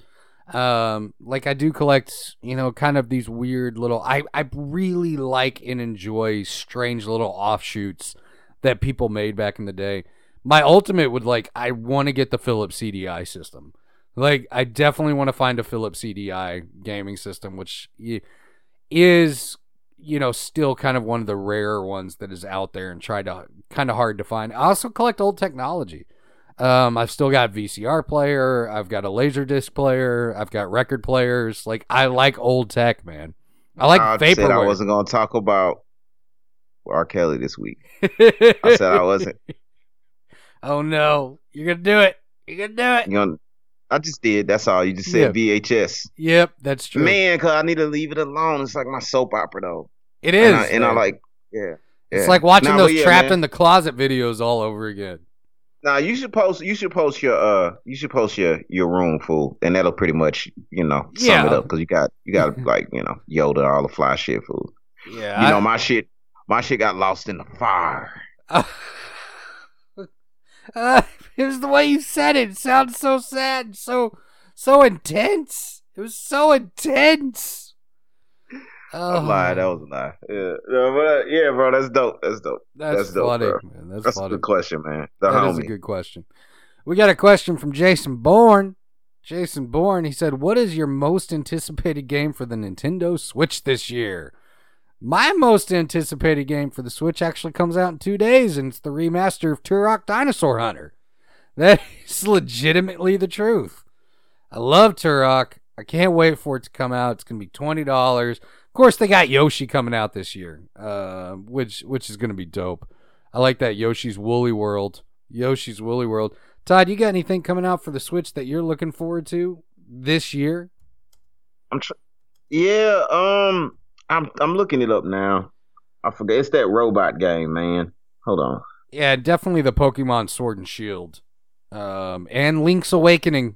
Um, like I do collect, you know, kind of these weird little. I I really like and enjoy strange little offshoots that people made back in the day. My ultimate would like I want to get the Philips CDI system. Like I definitely want to find a Philips CDI gaming system, which is you know still kind of one of the rare ones that is out there and try to kind of hard to find. I also collect old technology. Um, I've still got VCR player. I've got a laser disc player. I've got record players. Like I like old tech, man. I like I said I wasn't gonna talk about R. Kelly this week. I said I wasn't. oh no, you're gonna do it. You're gonna do it. You know, I just did. That's all. You just said VHS. Yep, that's true. Man, cause I need to leave it alone. It's like my soap opera though. It is. and I, and I like, yeah. It's like watching Nah, those yeah, trapped man. in the closet videos all over again. Nah, you should post. You should post your uh. You should post your your room fool, and that'll pretty much you know sum Yeah. it up because you got you got like you know Yoda all the fly shit fool. Yeah, You know my shit. My shit got lost in the fire. uh, it was the way you said it. It sounds so sad, so so intense. It was so intense. Oh, I lied. That was a lie. Yeah, no, but, uh, yeah, bro. That's dope. That's dope. that's, that's dope, funny, man. That's, That's a good question, man. The That is a good question. We got a question from Jason Bourne. Jason Bourne, he said, What is your most anticipated game for the Nintendo Switch this year? My most anticipated game for the Switch actually comes out in two days, and it's the remaster of Turok Dinosaur Hunter. That is legitimately the truth. I love Turok. I can't wait for it to come out. It's gonna be twenty dollars. Of course, they got Yoshi coming out this year, uh, which which is gonna be dope. I like that Yoshi's Woolly World. Yoshi's Woolly World. Todd, you got anything coming out for the Switch that you're looking forward to this year? I'm tr- yeah. Um, I'm I'm looking it up now. I forget. It's that robot game, man. Hold on. Yeah, definitely the Pokemon Sword and Shield, um, and Link's Awakening.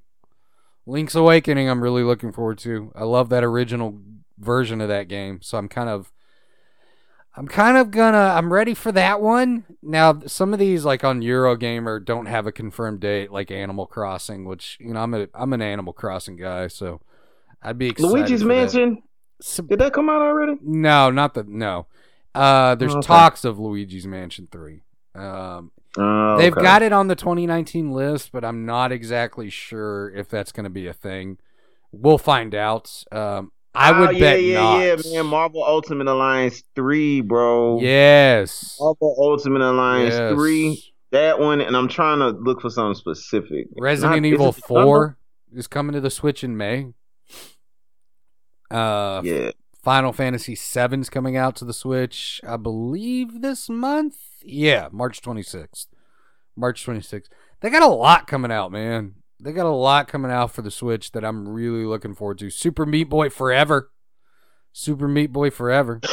Link's Awakening, I'm really looking forward to. I love that original version of that game, so I'm kind of, I'm kind of gonna, I'm ready for that one. Now, some of these, like on Eurogamer, don't have a confirmed date, like Animal Crossing, which you know, I'm a, I'm an Animal Crossing guy, so I'd be excited. Luigi's that. Mansion. Sup- Did that come out already? No, not the no. Uh, there's Okay. talks of Luigi's Mansion three. Um, Oh, They've okay. got it on the 2019 list, but I'm not exactly sure if that's going to be a thing. We'll find out. Um, I would oh, yeah, bet yeah, not. yeah, man. Marvel Ultimate Alliance three, bro. Yes. Marvel Ultimate Alliance Yes. three. That one, and I'm trying to look for something specific. Resident Not- Evil it the number? 4 is coming to the Switch in May. Uh, Yeah. Final Fantasy 7's coming out to the Switch, I believe this month. Yeah, March 26th. March 26th. They got a lot coming out, man. They got a lot coming out for the Switch that I'm really looking forward to. Super Meat Boy Forever. Super Meat Boy Forever.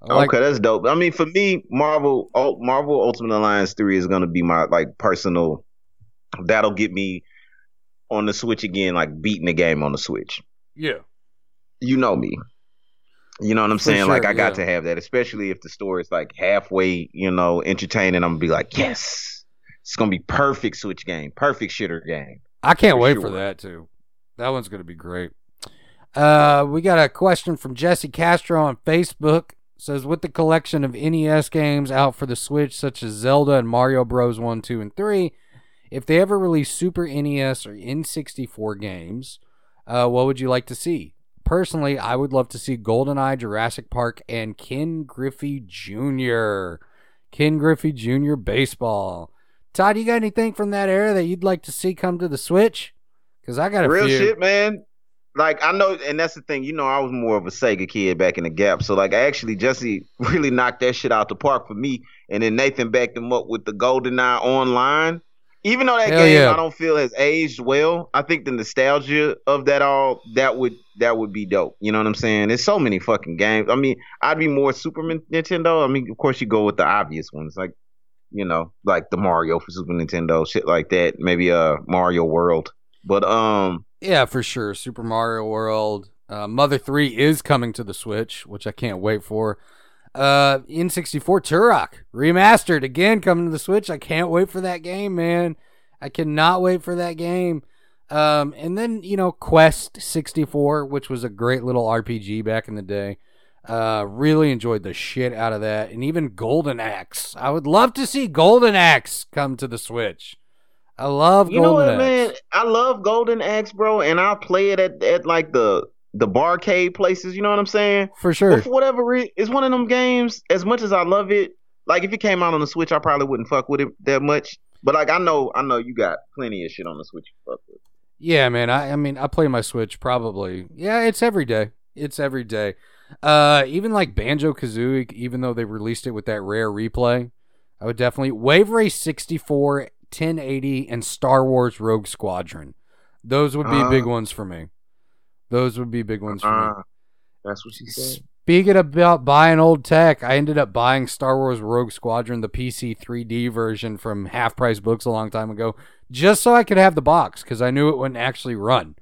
Like- okay, that's dope. I mean, for me, Marvel Marvel Ultimate Alliance three is gonna be my like personal. That'll get me on the Switch again, like beating the game on the Switch. Yeah. You know me. You know what I'm For saying? like sure, I got to have that, especially if the story is like halfway, you know, entertaining. I'm gonna be like, yes, it's gonna be perfect Switch game, perfect shitter game. I can't For wait sure. for that too. That one's going to be great. Uh, we got a question from Jesse Castro on Facebook. Says with the collection of NES games out for the Switch, such as Zelda and Mario Bros. One, Two, and Three, if they ever release Super NES or N64 games, uh, what would you like to see? Personally, I would love to see GoldenEye, Jurassic Park, and Ken Griffey Jr. Ken Griffey Jr. baseball. Todd, you got anything from that era that you'd like to see come to the Switch? Because I got a Real few. shit, man. Like I know, and that's the thing. You know, I was more of a Sega kid back in the Gap, so like I actually Jesse really knocked that shit out the park for me. And then Nathan backed him up with the GoldenEye Online. Even though that Hell game yeah. I don't feel has aged well, I think the nostalgia of that all that would that would be dope. You know what I'm saying? There's so many fucking games. I mean, I'd be more Super Nintendo. I mean, of course you go with the obvious ones, like you know, like the Mario for Super Nintendo, shit like that. Maybe uh Mario World. But um, Yeah, for sure. Super Mario World. Uh, Mother 3 is coming to the Switch, which I can't wait for. Uh, N64 Turok remastered again coming to the Switch. I can't wait for that game, man. I cannot wait for that game. Um, and then you know Quest 64, which was a great little RPG back in the day. Uh, really enjoyed the shit out of that, and even Golden Axe. I would love to see Golden Axe come to the Switch. I love Golden Axe. You know what, Axe. man? I love Golden Axe, bro, and I'll play it at, at like the the barcade places. You know what I'm saying? For sure. But for whatever reason, it's one of them games. As much as I love it, like if it came out on the Switch, I probably wouldn't fuck with it that much. But like I know, I know you got plenty of shit on the Switch you fuck with. Yeah, man. I, I mean, I play my Switch probably. Yeah, it's every day. It's every day. Uh, even like Banjo Kazooie, even though they released it with that rare replay, I would definitely Wave Race 64, 1080, and Star Wars Rogue Squadron. Those would be Uh. big ones for me. Those would be big ones for me. Uh, that's what she said. Speaking about buying old tech, I ended up buying Star Wars Rogue Squadron, the PC 3D version from Half Price Books a long time ago, just so I could have the box because I knew it wouldn't actually run.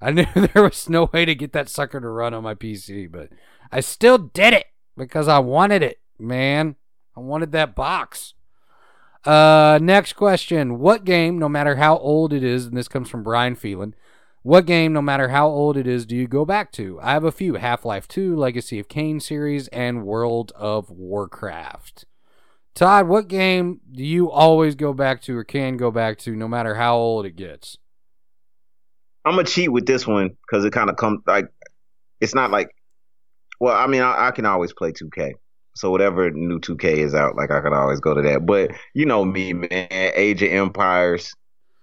I knew there was no way to get that sucker to run on my PC, but I still did it because I wanted it, man. I wanted that box. Uh, next question. What game, no matter how old it is, and this comes from Brian Phelan, what game, no matter how old it is, do you go back to? I have a few Half Life 2, Legacy of Kain series, and World of Warcraft. Todd, what game do you always go back to or can go back to no matter how old it gets? I'm gonna cheat with this one because it kind of comes like it's not like. Well, I mean, I, I can always play 2K, so whatever new 2K is out, like I can always go to that. But you know me, man, Age of Empires.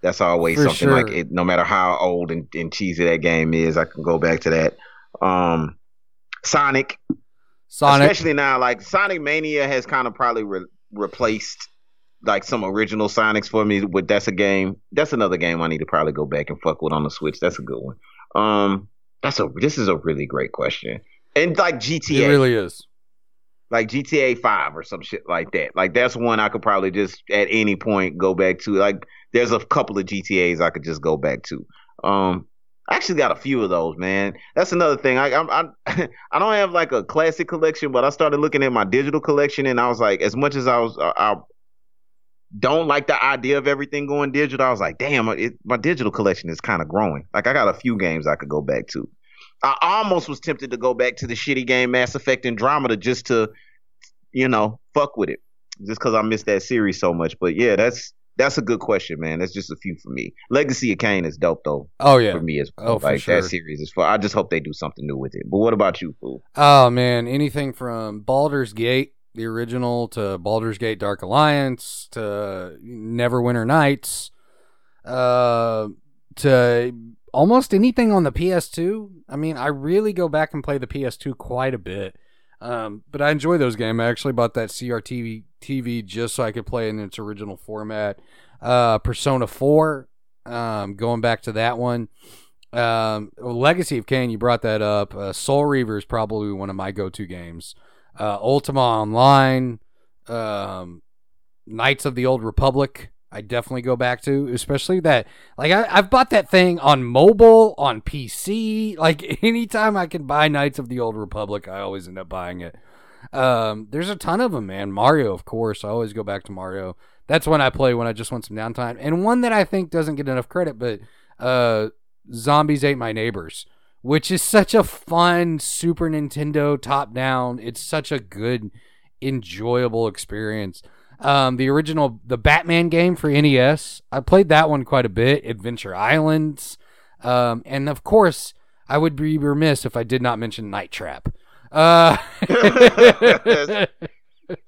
That's always For something like it. No matter how old and, and cheesy that game is, I can go back to that. Um, Sonic, Sonic. especially now, like Sonic Mania has kind of probably re- replaced like some original Sonics for me. But that's a game. That's another game I need to probably go back and fuck with on the Switch. That's a good one. Um, that's a. This is a really great question. And like GTA, It really is. like GTA Five or some shit like that. Like that's one I could probably just at any point go back to. Like there's a couple of GTA's I could just go back to. Um, I actually got a few of those, man. That's another thing. I I'm, I I don't have like a classic collection, but I started looking at my digital collection, and I was like, as much as I was, I, I don't like the idea of everything going digital. I was like, damn, it, my digital collection is kind of growing. Like I got a few games I could go back to. I almost was tempted to go back to the shitty game Mass Effect Andromeda just to, you know, fuck with it, just because I missed that series so much. But yeah, that's that's a good question, man. That's just a few for me. Legacy of Kain is dope though Oh, yeah. for me as well. Oh, for like sure. that series is fun. I just hope they do something new with it. But what about you, fool? Oh man, anything from Baldur's Gate, the original, to Baldur's Gate Dark Alliance, to Neverwinter Nights, uh, to almost anything on the PS2. I mean, I really go back and play the PS2 quite a bit. Um, but I enjoy those games. I actually bought that CRT TV just so I could play in its original format. Uh, Persona 4, um, going back to that one. Um, Legacy of Kain, you brought that up. Uh, Soul Reaver is probably one of my go-to games. Uh, Ultima Online, um, Knights of the Old Republic. I definitely go back to, especially that. Like I, I've bought that thing on mobile, on PC. Like anytime I can buy Knights of the Old Republic, I always end up buying it. Um, there's a ton of them, man. Mario, of course. I always go back to Mario. That's when I play when I just want some downtime. And one that I think doesn't get enough credit, but uh, Zombies Ate My Neighbors, which is such a fun Super Nintendo top down. It's such a good, enjoyable experience. Um, the original, the Batman game for NES, I played that one quite a bit. Adventure Islands, um, and of course, I would be remiss if I did not mention Night Trap. Uh,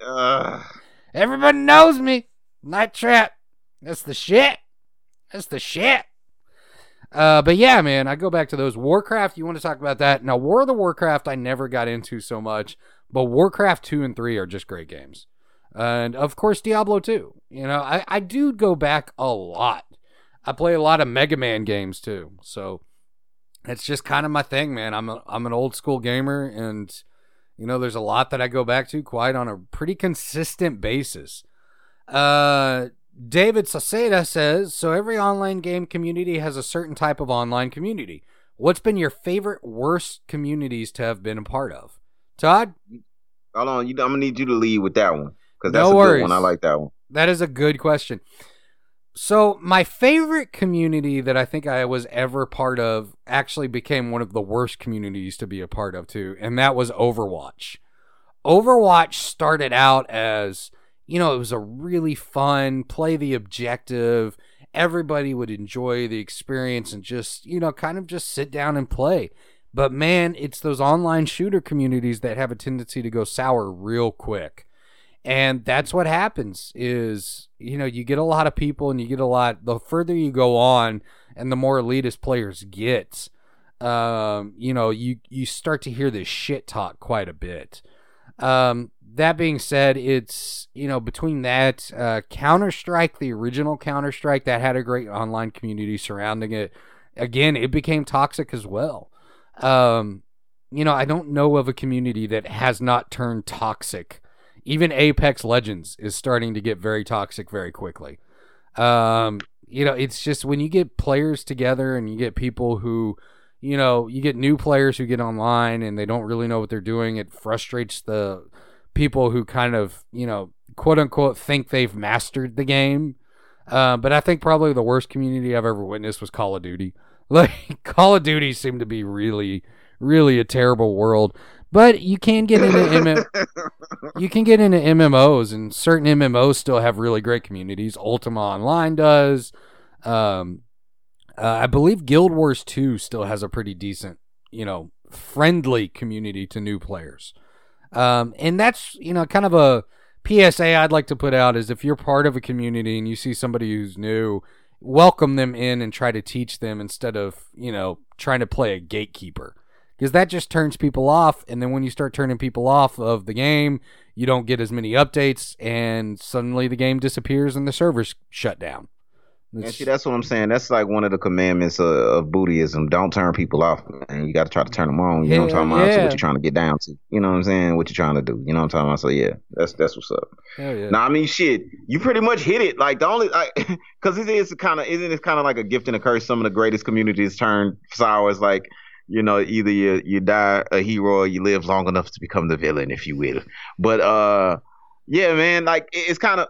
Uh, everybody knows me. Night Trap. That's the shit. That's the shit. Uh, but yeah, man, I go back to those Warcraft. You want to talk about that? Now, World of Warcraft, I never got into so much, but Warcraft two and three are just great games, and of course Diablo two. You know, I I do go back a lot. I play a lot of Mega Man games too, so it's just kind of my thing, man. I'm a, I'm an old school gamer, and you know, there's a lot that I go back to quite on a pretty consistent basis. Uh, David Saceda says, so every online game community has a certain type of online community. What's been your favorite worst communities to have been a part of? Todd, hold on, you, I'm gonna need you to lead with that one because No a worries. good one. I like that one. that is a good question. So my favorite community that I think I was ever part of actually became one of the worst communities to be a part of too, and that was Overwatch. Overwatch started out as, you know, it was a really fun play the objective. Everybody would enjoy the experience and just, you know, kind of just sit down and play. But man, it's those online shooter communities that have a tendency to go sour real quick. And that's what happens is, you know, you get a lot of people and you get a lot the further you go on and the more elitist players get, um, you know, you you start to hear this shit talk quite a bit. Um, that being said, it's you know between that uh, Counter Strike, the original Counter Strike, that had a great online community surrounding it. Again, it became toxic as well. Um, you know, I don't know of a community that has not turned toxic. Even Apex Legends is starting to get very toxic very quickly. Um, you know, it's just when you get players together and you get people who you know, you get new players who get online and they don't really know what they're doing. It frustrates the people who kind of, you know, quote unquote think they've mastered the game. Uh, but I think probably the worst community I've ever witnessed was Call of Duty. Like Call of Duty seemed to be really, really a terrible world. But you can get into M- you can get into MMOs, and certain MMOs still have really great communities. Ultima Online does. Um, uh, I believe Guild Wars 2 still has a pretty decent, you know, friendly community to new players. Um, and that's, you know, kind of a PSA I'd like to put out is if you're part of a community and you see somebody who's new, welcome them in and try to teach them instead of, you know, trying to play a gatekeeper. Because that just turns people off. And then when you start turning people off of the game, you don't get as many updates, and suddenly the game disappears and the servers shut down. And see, that's what I'm saying. That's like one of the commandments of, of Buddhism. Don't turn people off, and You got to try to turn them on. You know what I'm talking about? yeah. So what you're trying to get down to. You know what I'm saying? What you're trying to do. You know what I'm talking about? So yeah, that's that's what's up. Hell yeah. Now I mean, shit, you pretty much hit it. Like the only, like, because it is kind of, isn't it kind of like a gift and a curse? Some of the greatest communities turn sour. It's like, you know, either you you die a hero or you live long enough to become the villain, if you will. But uh, yeah, man, like it's kind of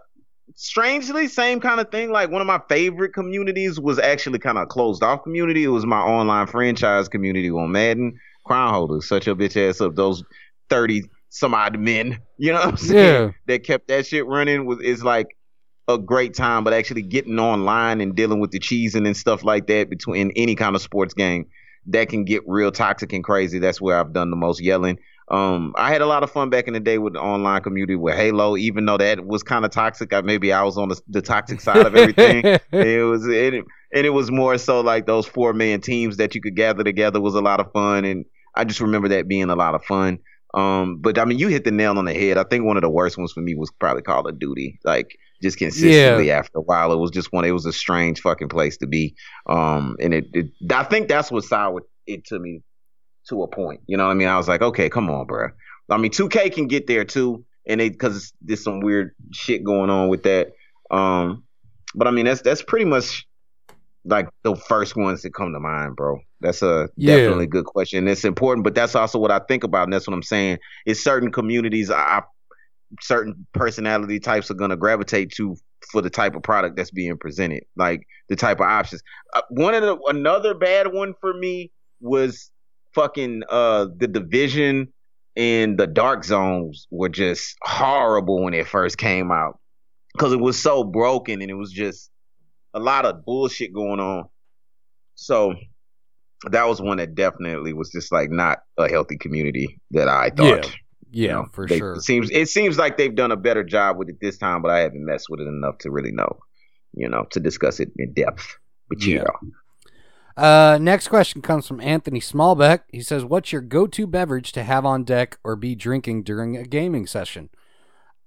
strangely same kind of thing. Like one of my favorite communities was actually kind of closed off community. It was my online franchise community on Madden. Crown holders, such a bitch ass up. Those thirty some odd men, you know what I'm saying? Yeah. That kept that shit running was is like a great time, but actually getting online and dealing with the cheesing and stuff like that between any kind of sports game that can get real toxic and crazy. That's where I've done the most yelling. Um, I had a lot of fun back in the day with the online community with Halo, even though that was kind of toxic. I, maybe I was on the, the toxic side of everything. it was it, and it was more so like those four man teams that you could gather together was a lot of fun, and I just remember that being a lot of fun. Um, but I mean, you hit the nail on the head. I think one of the worst ones for me was probably Call of Duty. Like just consistently after a while, it was just one. It was a strange fucking place to be. Um, and it, it I think that's what soured it to me to a point. You know what I mean? I was like, okay, come on, bro. I mean, 2K can get there too, and they because there's some weird shit going on with that. Um, but I mean, that's that's pretty much like the first ones that come to mind, bro. That's a Yeah. definitely good question. It's important, but that's also what I think about, and that's what I'm saying. Is certain communities, I, I certain personality types are gonna gravitate to for the type of product that's being presented, like the type of options. Uh, one of the another bad one for me was fucking uh the division and the dark zones were just horrible when it first came out because it was so broken and it was just a lot of bullshit going on. So that was one that definitely was just like not a healthy community that I thought. Yeah, you know, for they- sure. It seems it seems like they've done a better job with it this time, but I haven't messed with it enough to really know, you know, to discuss it in depth. But Yeah. yeah. Uh, next question comes from Anthony Smallbeck. He says, "What's your go-to beverage to have on deck or be drinking during a gaming session?"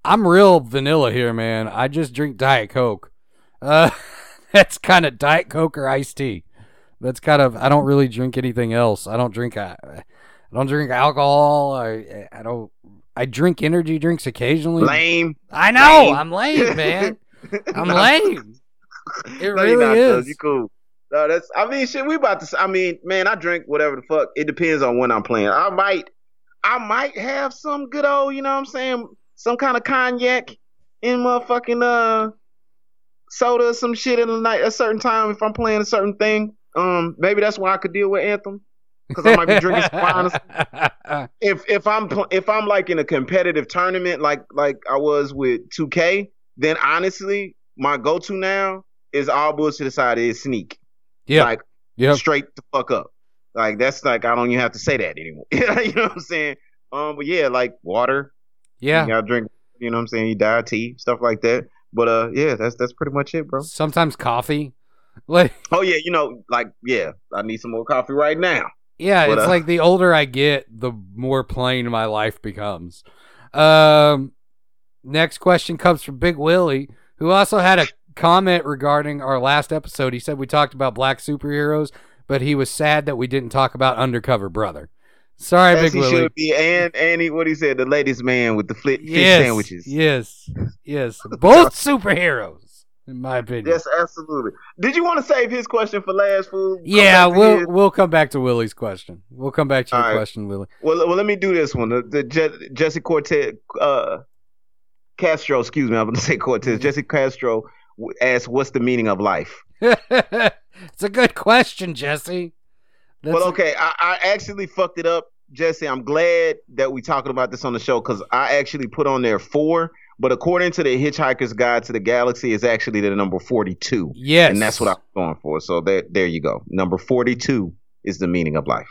I'm real vanilla here, man. I just drink Diet Coke. Uh, that's kind of Diet Coke or iced tea. That's kind of. I don't really drink anything else. I don't drink. uh, I, I don't drink alcohol. I I don't. I drink energy drinks occasionally. Lame. I know. Lame. I'm lame, man. I'm No. lame. It No, really not, is. You cool. No, that's. I mean, shit. We about to. I mean, man, I drink whatever the fuck. It depends on when I'm playing. I might. I might have some good old. You know what I'm saying? Some kind of cognac in motherfucking uh soda or some shit in the night at a certain time if I'm playing a certain thing. Um, maybe that's why I could deal with Anthem because I might be drinking some wine. If if I'm if I'm like in a competitive tournament like like I was with 2K, then honestly, my go to now is all bullshit aside is sneak. yeah. Like Yep. straight the fuck up. Like that's like I don't even have to say that anymore. you know what I'm saying? Um, but yeah, like water. Yeah. You gotta drink. You know what I'm saying? You die tea, stuff like that. But uh, yeah, that's that's pretty much it, bro. Sometimes coffee. Like Oh yeah, you know, like yeah, I need some more coffee right now. Yeah, But, it's uh, like the older I get, the more plain my life becomes. Um next question comes from Big Willie, who also had a comment regarding our last episode. He said we talked about black superheroes, but he was sad that we didn't talk about Undercover Brother. Sorry, As Big he Willie. should be, and and he, what he said, the ladies' man with the flit, fish Yes, sandwiches. yes, yes. Both superheroes, in my opinion. Yes, absolutely. Did you want to save his question for last, fool? Come Yeah, we'll his? we'll come back to Willie's question. We'll come back to your right. question, Willie. Well, well, let me do this one. The, the Je- Jesse Cortez, uh, Castro, excuse me, I'm going to say Cortez. Jesse Castro asked, "What's the meaning of life?" it's a good question, Jesse. That's well, okay, I, I actually fucked it up, Jesse. I'm glad that we talking about this on the show because I actually put on there four, but according to the Hitchhiker's Guide to the Galaxy, is actually the number 42, yes, and that's what I'm going for. So there, there you go. Number 42 is the meaning of life.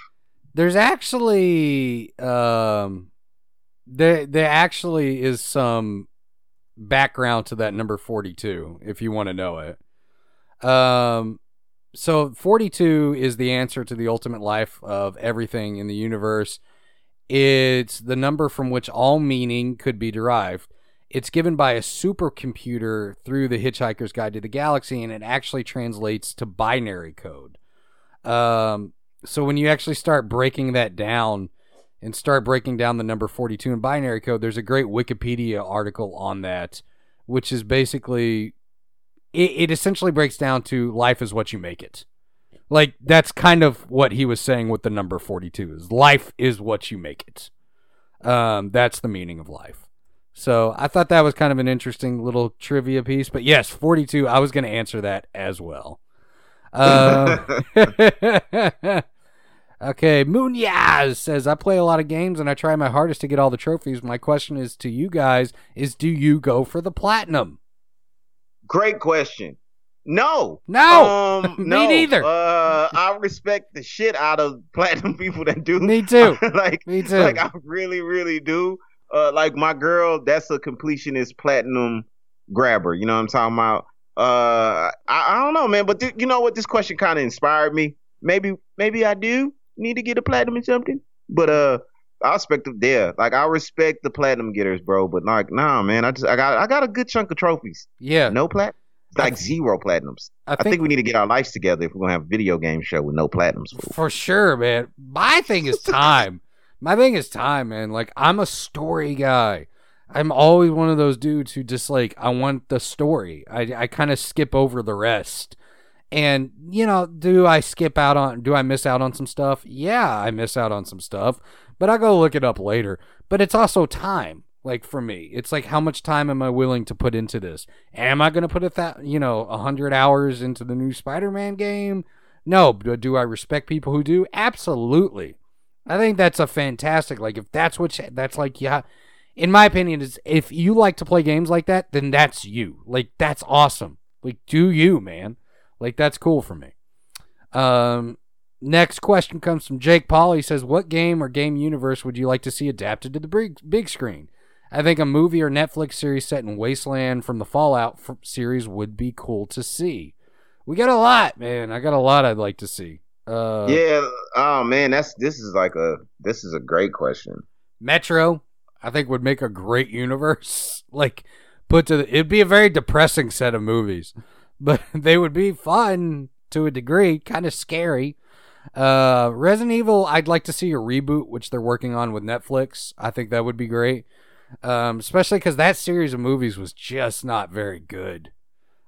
There's actually um, there there actually is some background to that number 42 if you want to know it. Um, so 42 is the answer to the ultimate life of everything in the universe. It's the number from which all meaning could be derived. It's given by a supercomputer through the Hitchhiker's Guide to the Galaxy, and it actually translates to binary code. Um, so when you actually start breaking that down and start breaking down the number 42 in binary code, there's a great Wikipedia article on that, which is basically it, it essentially breaks down to life is what you make it. Like that's kind of what he was saying with the number 42 is life is what you make it. Um, that's the meaning of life. So I thought that was kind of an interesting little trivia piece. But yes, 42, I was going to answer that as well. Um, okay, Munoz says, I play a lot of games and I try my hardest to get all the trophies. My question is to you guys is do you go for the platinum? Great question. No. No. Um, Me no. neither. Uh, I respect the shit out of platinum people that do. Me too. like, Me too. like I really, really do. Uh, like my girl, that's a completionist platinum grabber. You know what I'm talking about? Uh, I, I don't know, man. But th- you know what? This question kind of inspired me. Maybe, maybe I do need to get a platinum or something. But uh, I respect them there. Like I respect the platinum getters, bro. But like, nah, man. I just I got I got a good chunk of trophies. Yeah. No plat, like zero platinums. I I think, think we need to get our lives together if we're gonna have a video game show with no platinums. for sure, man. My thing is time. My thing is time, man. Like I'm a story guy. I'm always one of those dudes who just like I want the story. I I kind of skip over the rest. And you know, do I skip out on do I miss out on some stuff? Yeah, I miss out on some stuff, but I go look it up later. But it's also time. Like for me, it's like how much time am I willing to put into this? Am I going to put a th- you know, a 100 hours into the new Spider-Man game? No, do I respect people who do? Absolutely. I think that's a fantastic. Like if that's what you, that's like, yeah. In my opinion, is if you like to play games like that, then that's you. Like that's awesome. Like do you, man? Like that's cool for me. Um, next question comes from Jake Paul. He says, "What game or game universe would you like to see adapted to the big big screen?" I think a movie or Netflix series set in Wasteland from the Fallout f- series would be cool to see. We got a lot, man. I got a lot I'd like to see. Uh, yeah. Oh man, that's this is like a this is a great question. Metro, I think would make a great universe. like put to the, it'd be a very depressing set of movies, but they would be fun to a degree, kind of scary. Uh, Resident Evil, I'd like to see a reboot, which they're working on with Netflix. I think that would be great. Um, especially because that series of movies was just not very good.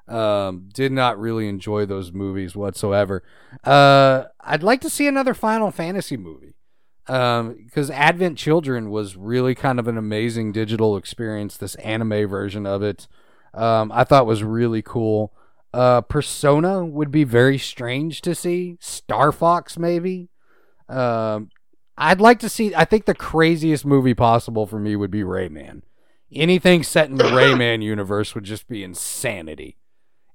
Um, did not really enjoy those movies whatsoever. Uh, I'd like to see another Final Fantasy movie because Advent Children was really kind of an amazing digital experience. This anime version of it, um, I thought was really cool. Uh, Persona would be very strange to see. Star Fox, maybe. Um, I'd like to see. I think the craziest movie possible for me would be Rayman. Anything set in the Rayman universe would just be insanity,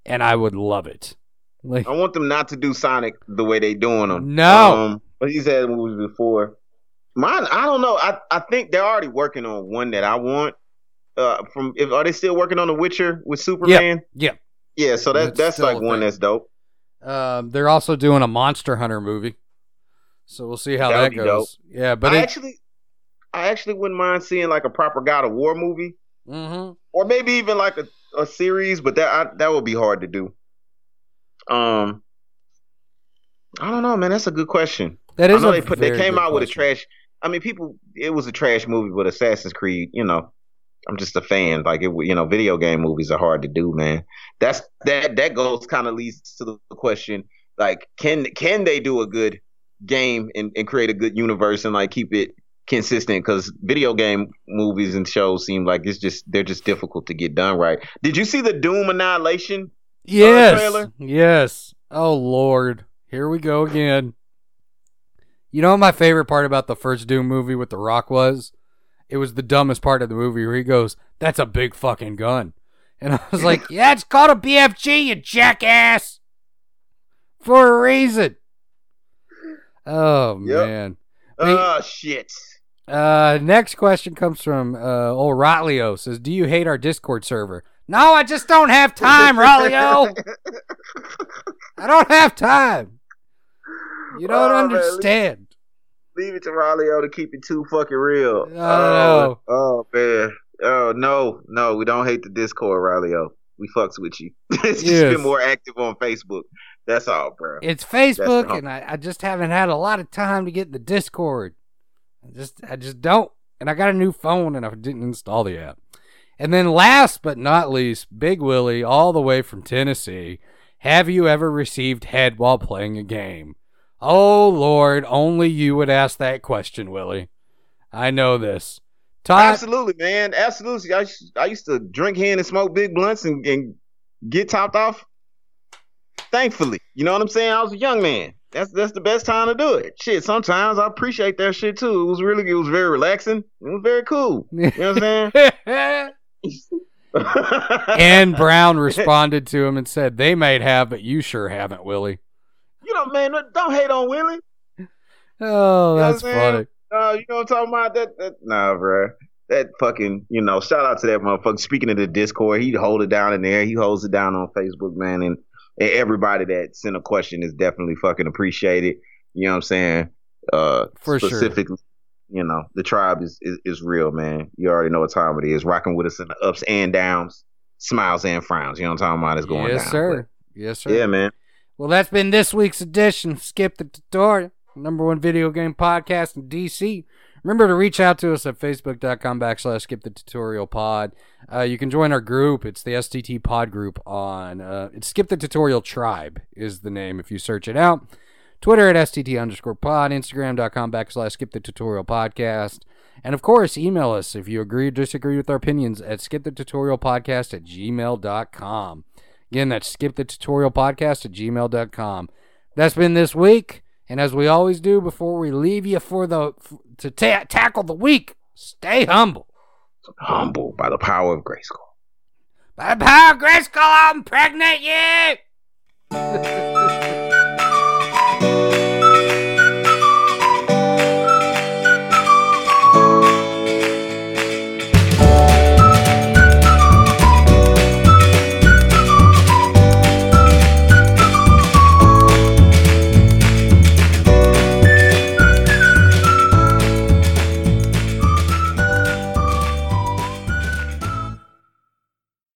and I would love it. Like, I want them not to do Sonic the way they're doing them. No. um, but he's had movies before. Mine, I don't know. I I think they're already working on one that I want. Uh, from if are they still working on The Witcher with Superman? yeah. Yeah, yeah so that That's that's, like one that's dope. Um, they're also doing a Monster Hunter movie, so we'll see how That that, would be goes. Yeah, but I it, actually, I actually wouldn't mind seeing like a proper God of War movie, Mhm. or maybe even like a, a series. But that I, that would be hard to do. Um, I don't know, man. That's a good question. That is. I know a they put they came out with a trash. I mean, people. It was a trash movie, but Assassin's Creed. You know, I'm just a fan. Like it, you know, video game movies are hard to do, man. That's that. That goes kind of leads to the question, like, can can they do a good game and, and create a good universe and like keep it consistent? Because video game movies and shows seem like it's just they're just difficult to get done right. Did you see the Doom Annihilation? Uh, yes. trailer? Yes. Oh Lord. Here we go again. You know what my favorite part about the first Doom movie with The Rock was? It was the dumbest part of the movie where he goes, That's a big fucking gun. And I was like, Yeah, it's called a BFG, you jackass. For a reason. Oh Yep. man. Oh shit. Uh, next question comes from uh, old Rotlio. Says, "Do you hate our Discord server?" No, I just don't have time, Rotlio. I don't have time. You don't Oh, man. understand. Leave it to Raleigh to keep it too fucking real. No, oh, oh man. Oh no, no, we don't hate the Discord, Raleigh. We fucks with you. Just Yes. been more active on Facebook. That's all, bro. It's Facebook, and I, I just haven't had a lot of time to get in the Discord. I just, I just don't. And I got a new phone, and I didn't install the app. And then, last but not least, Big Willie, all the way from Tennessee. Have you ever received head while playing a game? Oh Lord, only you would ask that question, Willie. I know this. Todd, Absolutely, man. Absolutely. I I used to drink hen and smoke big blunts and, and get topped off. Thankfully, you know what I'm saying. I was a young man. That's that's the best time to do it. Shit, sometimes I appreciate that shit too. It was really, it was very relaxing. It was very cool. You know what I'm saying? and Brown responded to him and said, "They might have, but you sure haven't, Willie." You know, man, don't hate on Willie. Oh, You know that's what I'm saying? funny. Uh, you know what I'm talking about? That, that nah, bro. That fucking, you know, shout out to that motherfucker. Speaking of the Discord, he hold it down in there. He holds it down on Facebook, man. And, and everybody that sent a question is definitely fucking appreciated. You know what I'm saying? Uh, For sure. specifically, you know, the tribe is, is is real, man. You already know what time it is. Rocking with us in the ups and downs, smiles and frowns. You know what I'm talking about? It's going on. yes, down. sir. Yes, sir. But, yeah, man. Well, that's been this week's edition. Skip the tutorial, number one video game podcast in DC. Remember to reach out to us at facebook.com backslash skip the tutorial pod. Uh, you can join our group. It's the STT pod group on, uh, it's skip the tutorial tribe is the name if you search it out. Twitter at STT underscore pod, Instagram.com backslash skip the tutorial podcast. And of course, email us if you agree or disagree with our opinions at skip the tutorial podcast at gmail.com. Again, that's skip the tutorial podcast at gmail.com. That's been this week. And as we always do before we leave you for the to ta- tackle the week, stay humble. Humble by the power of Grayskull. By the power of Grayskull, I'm pregnant you.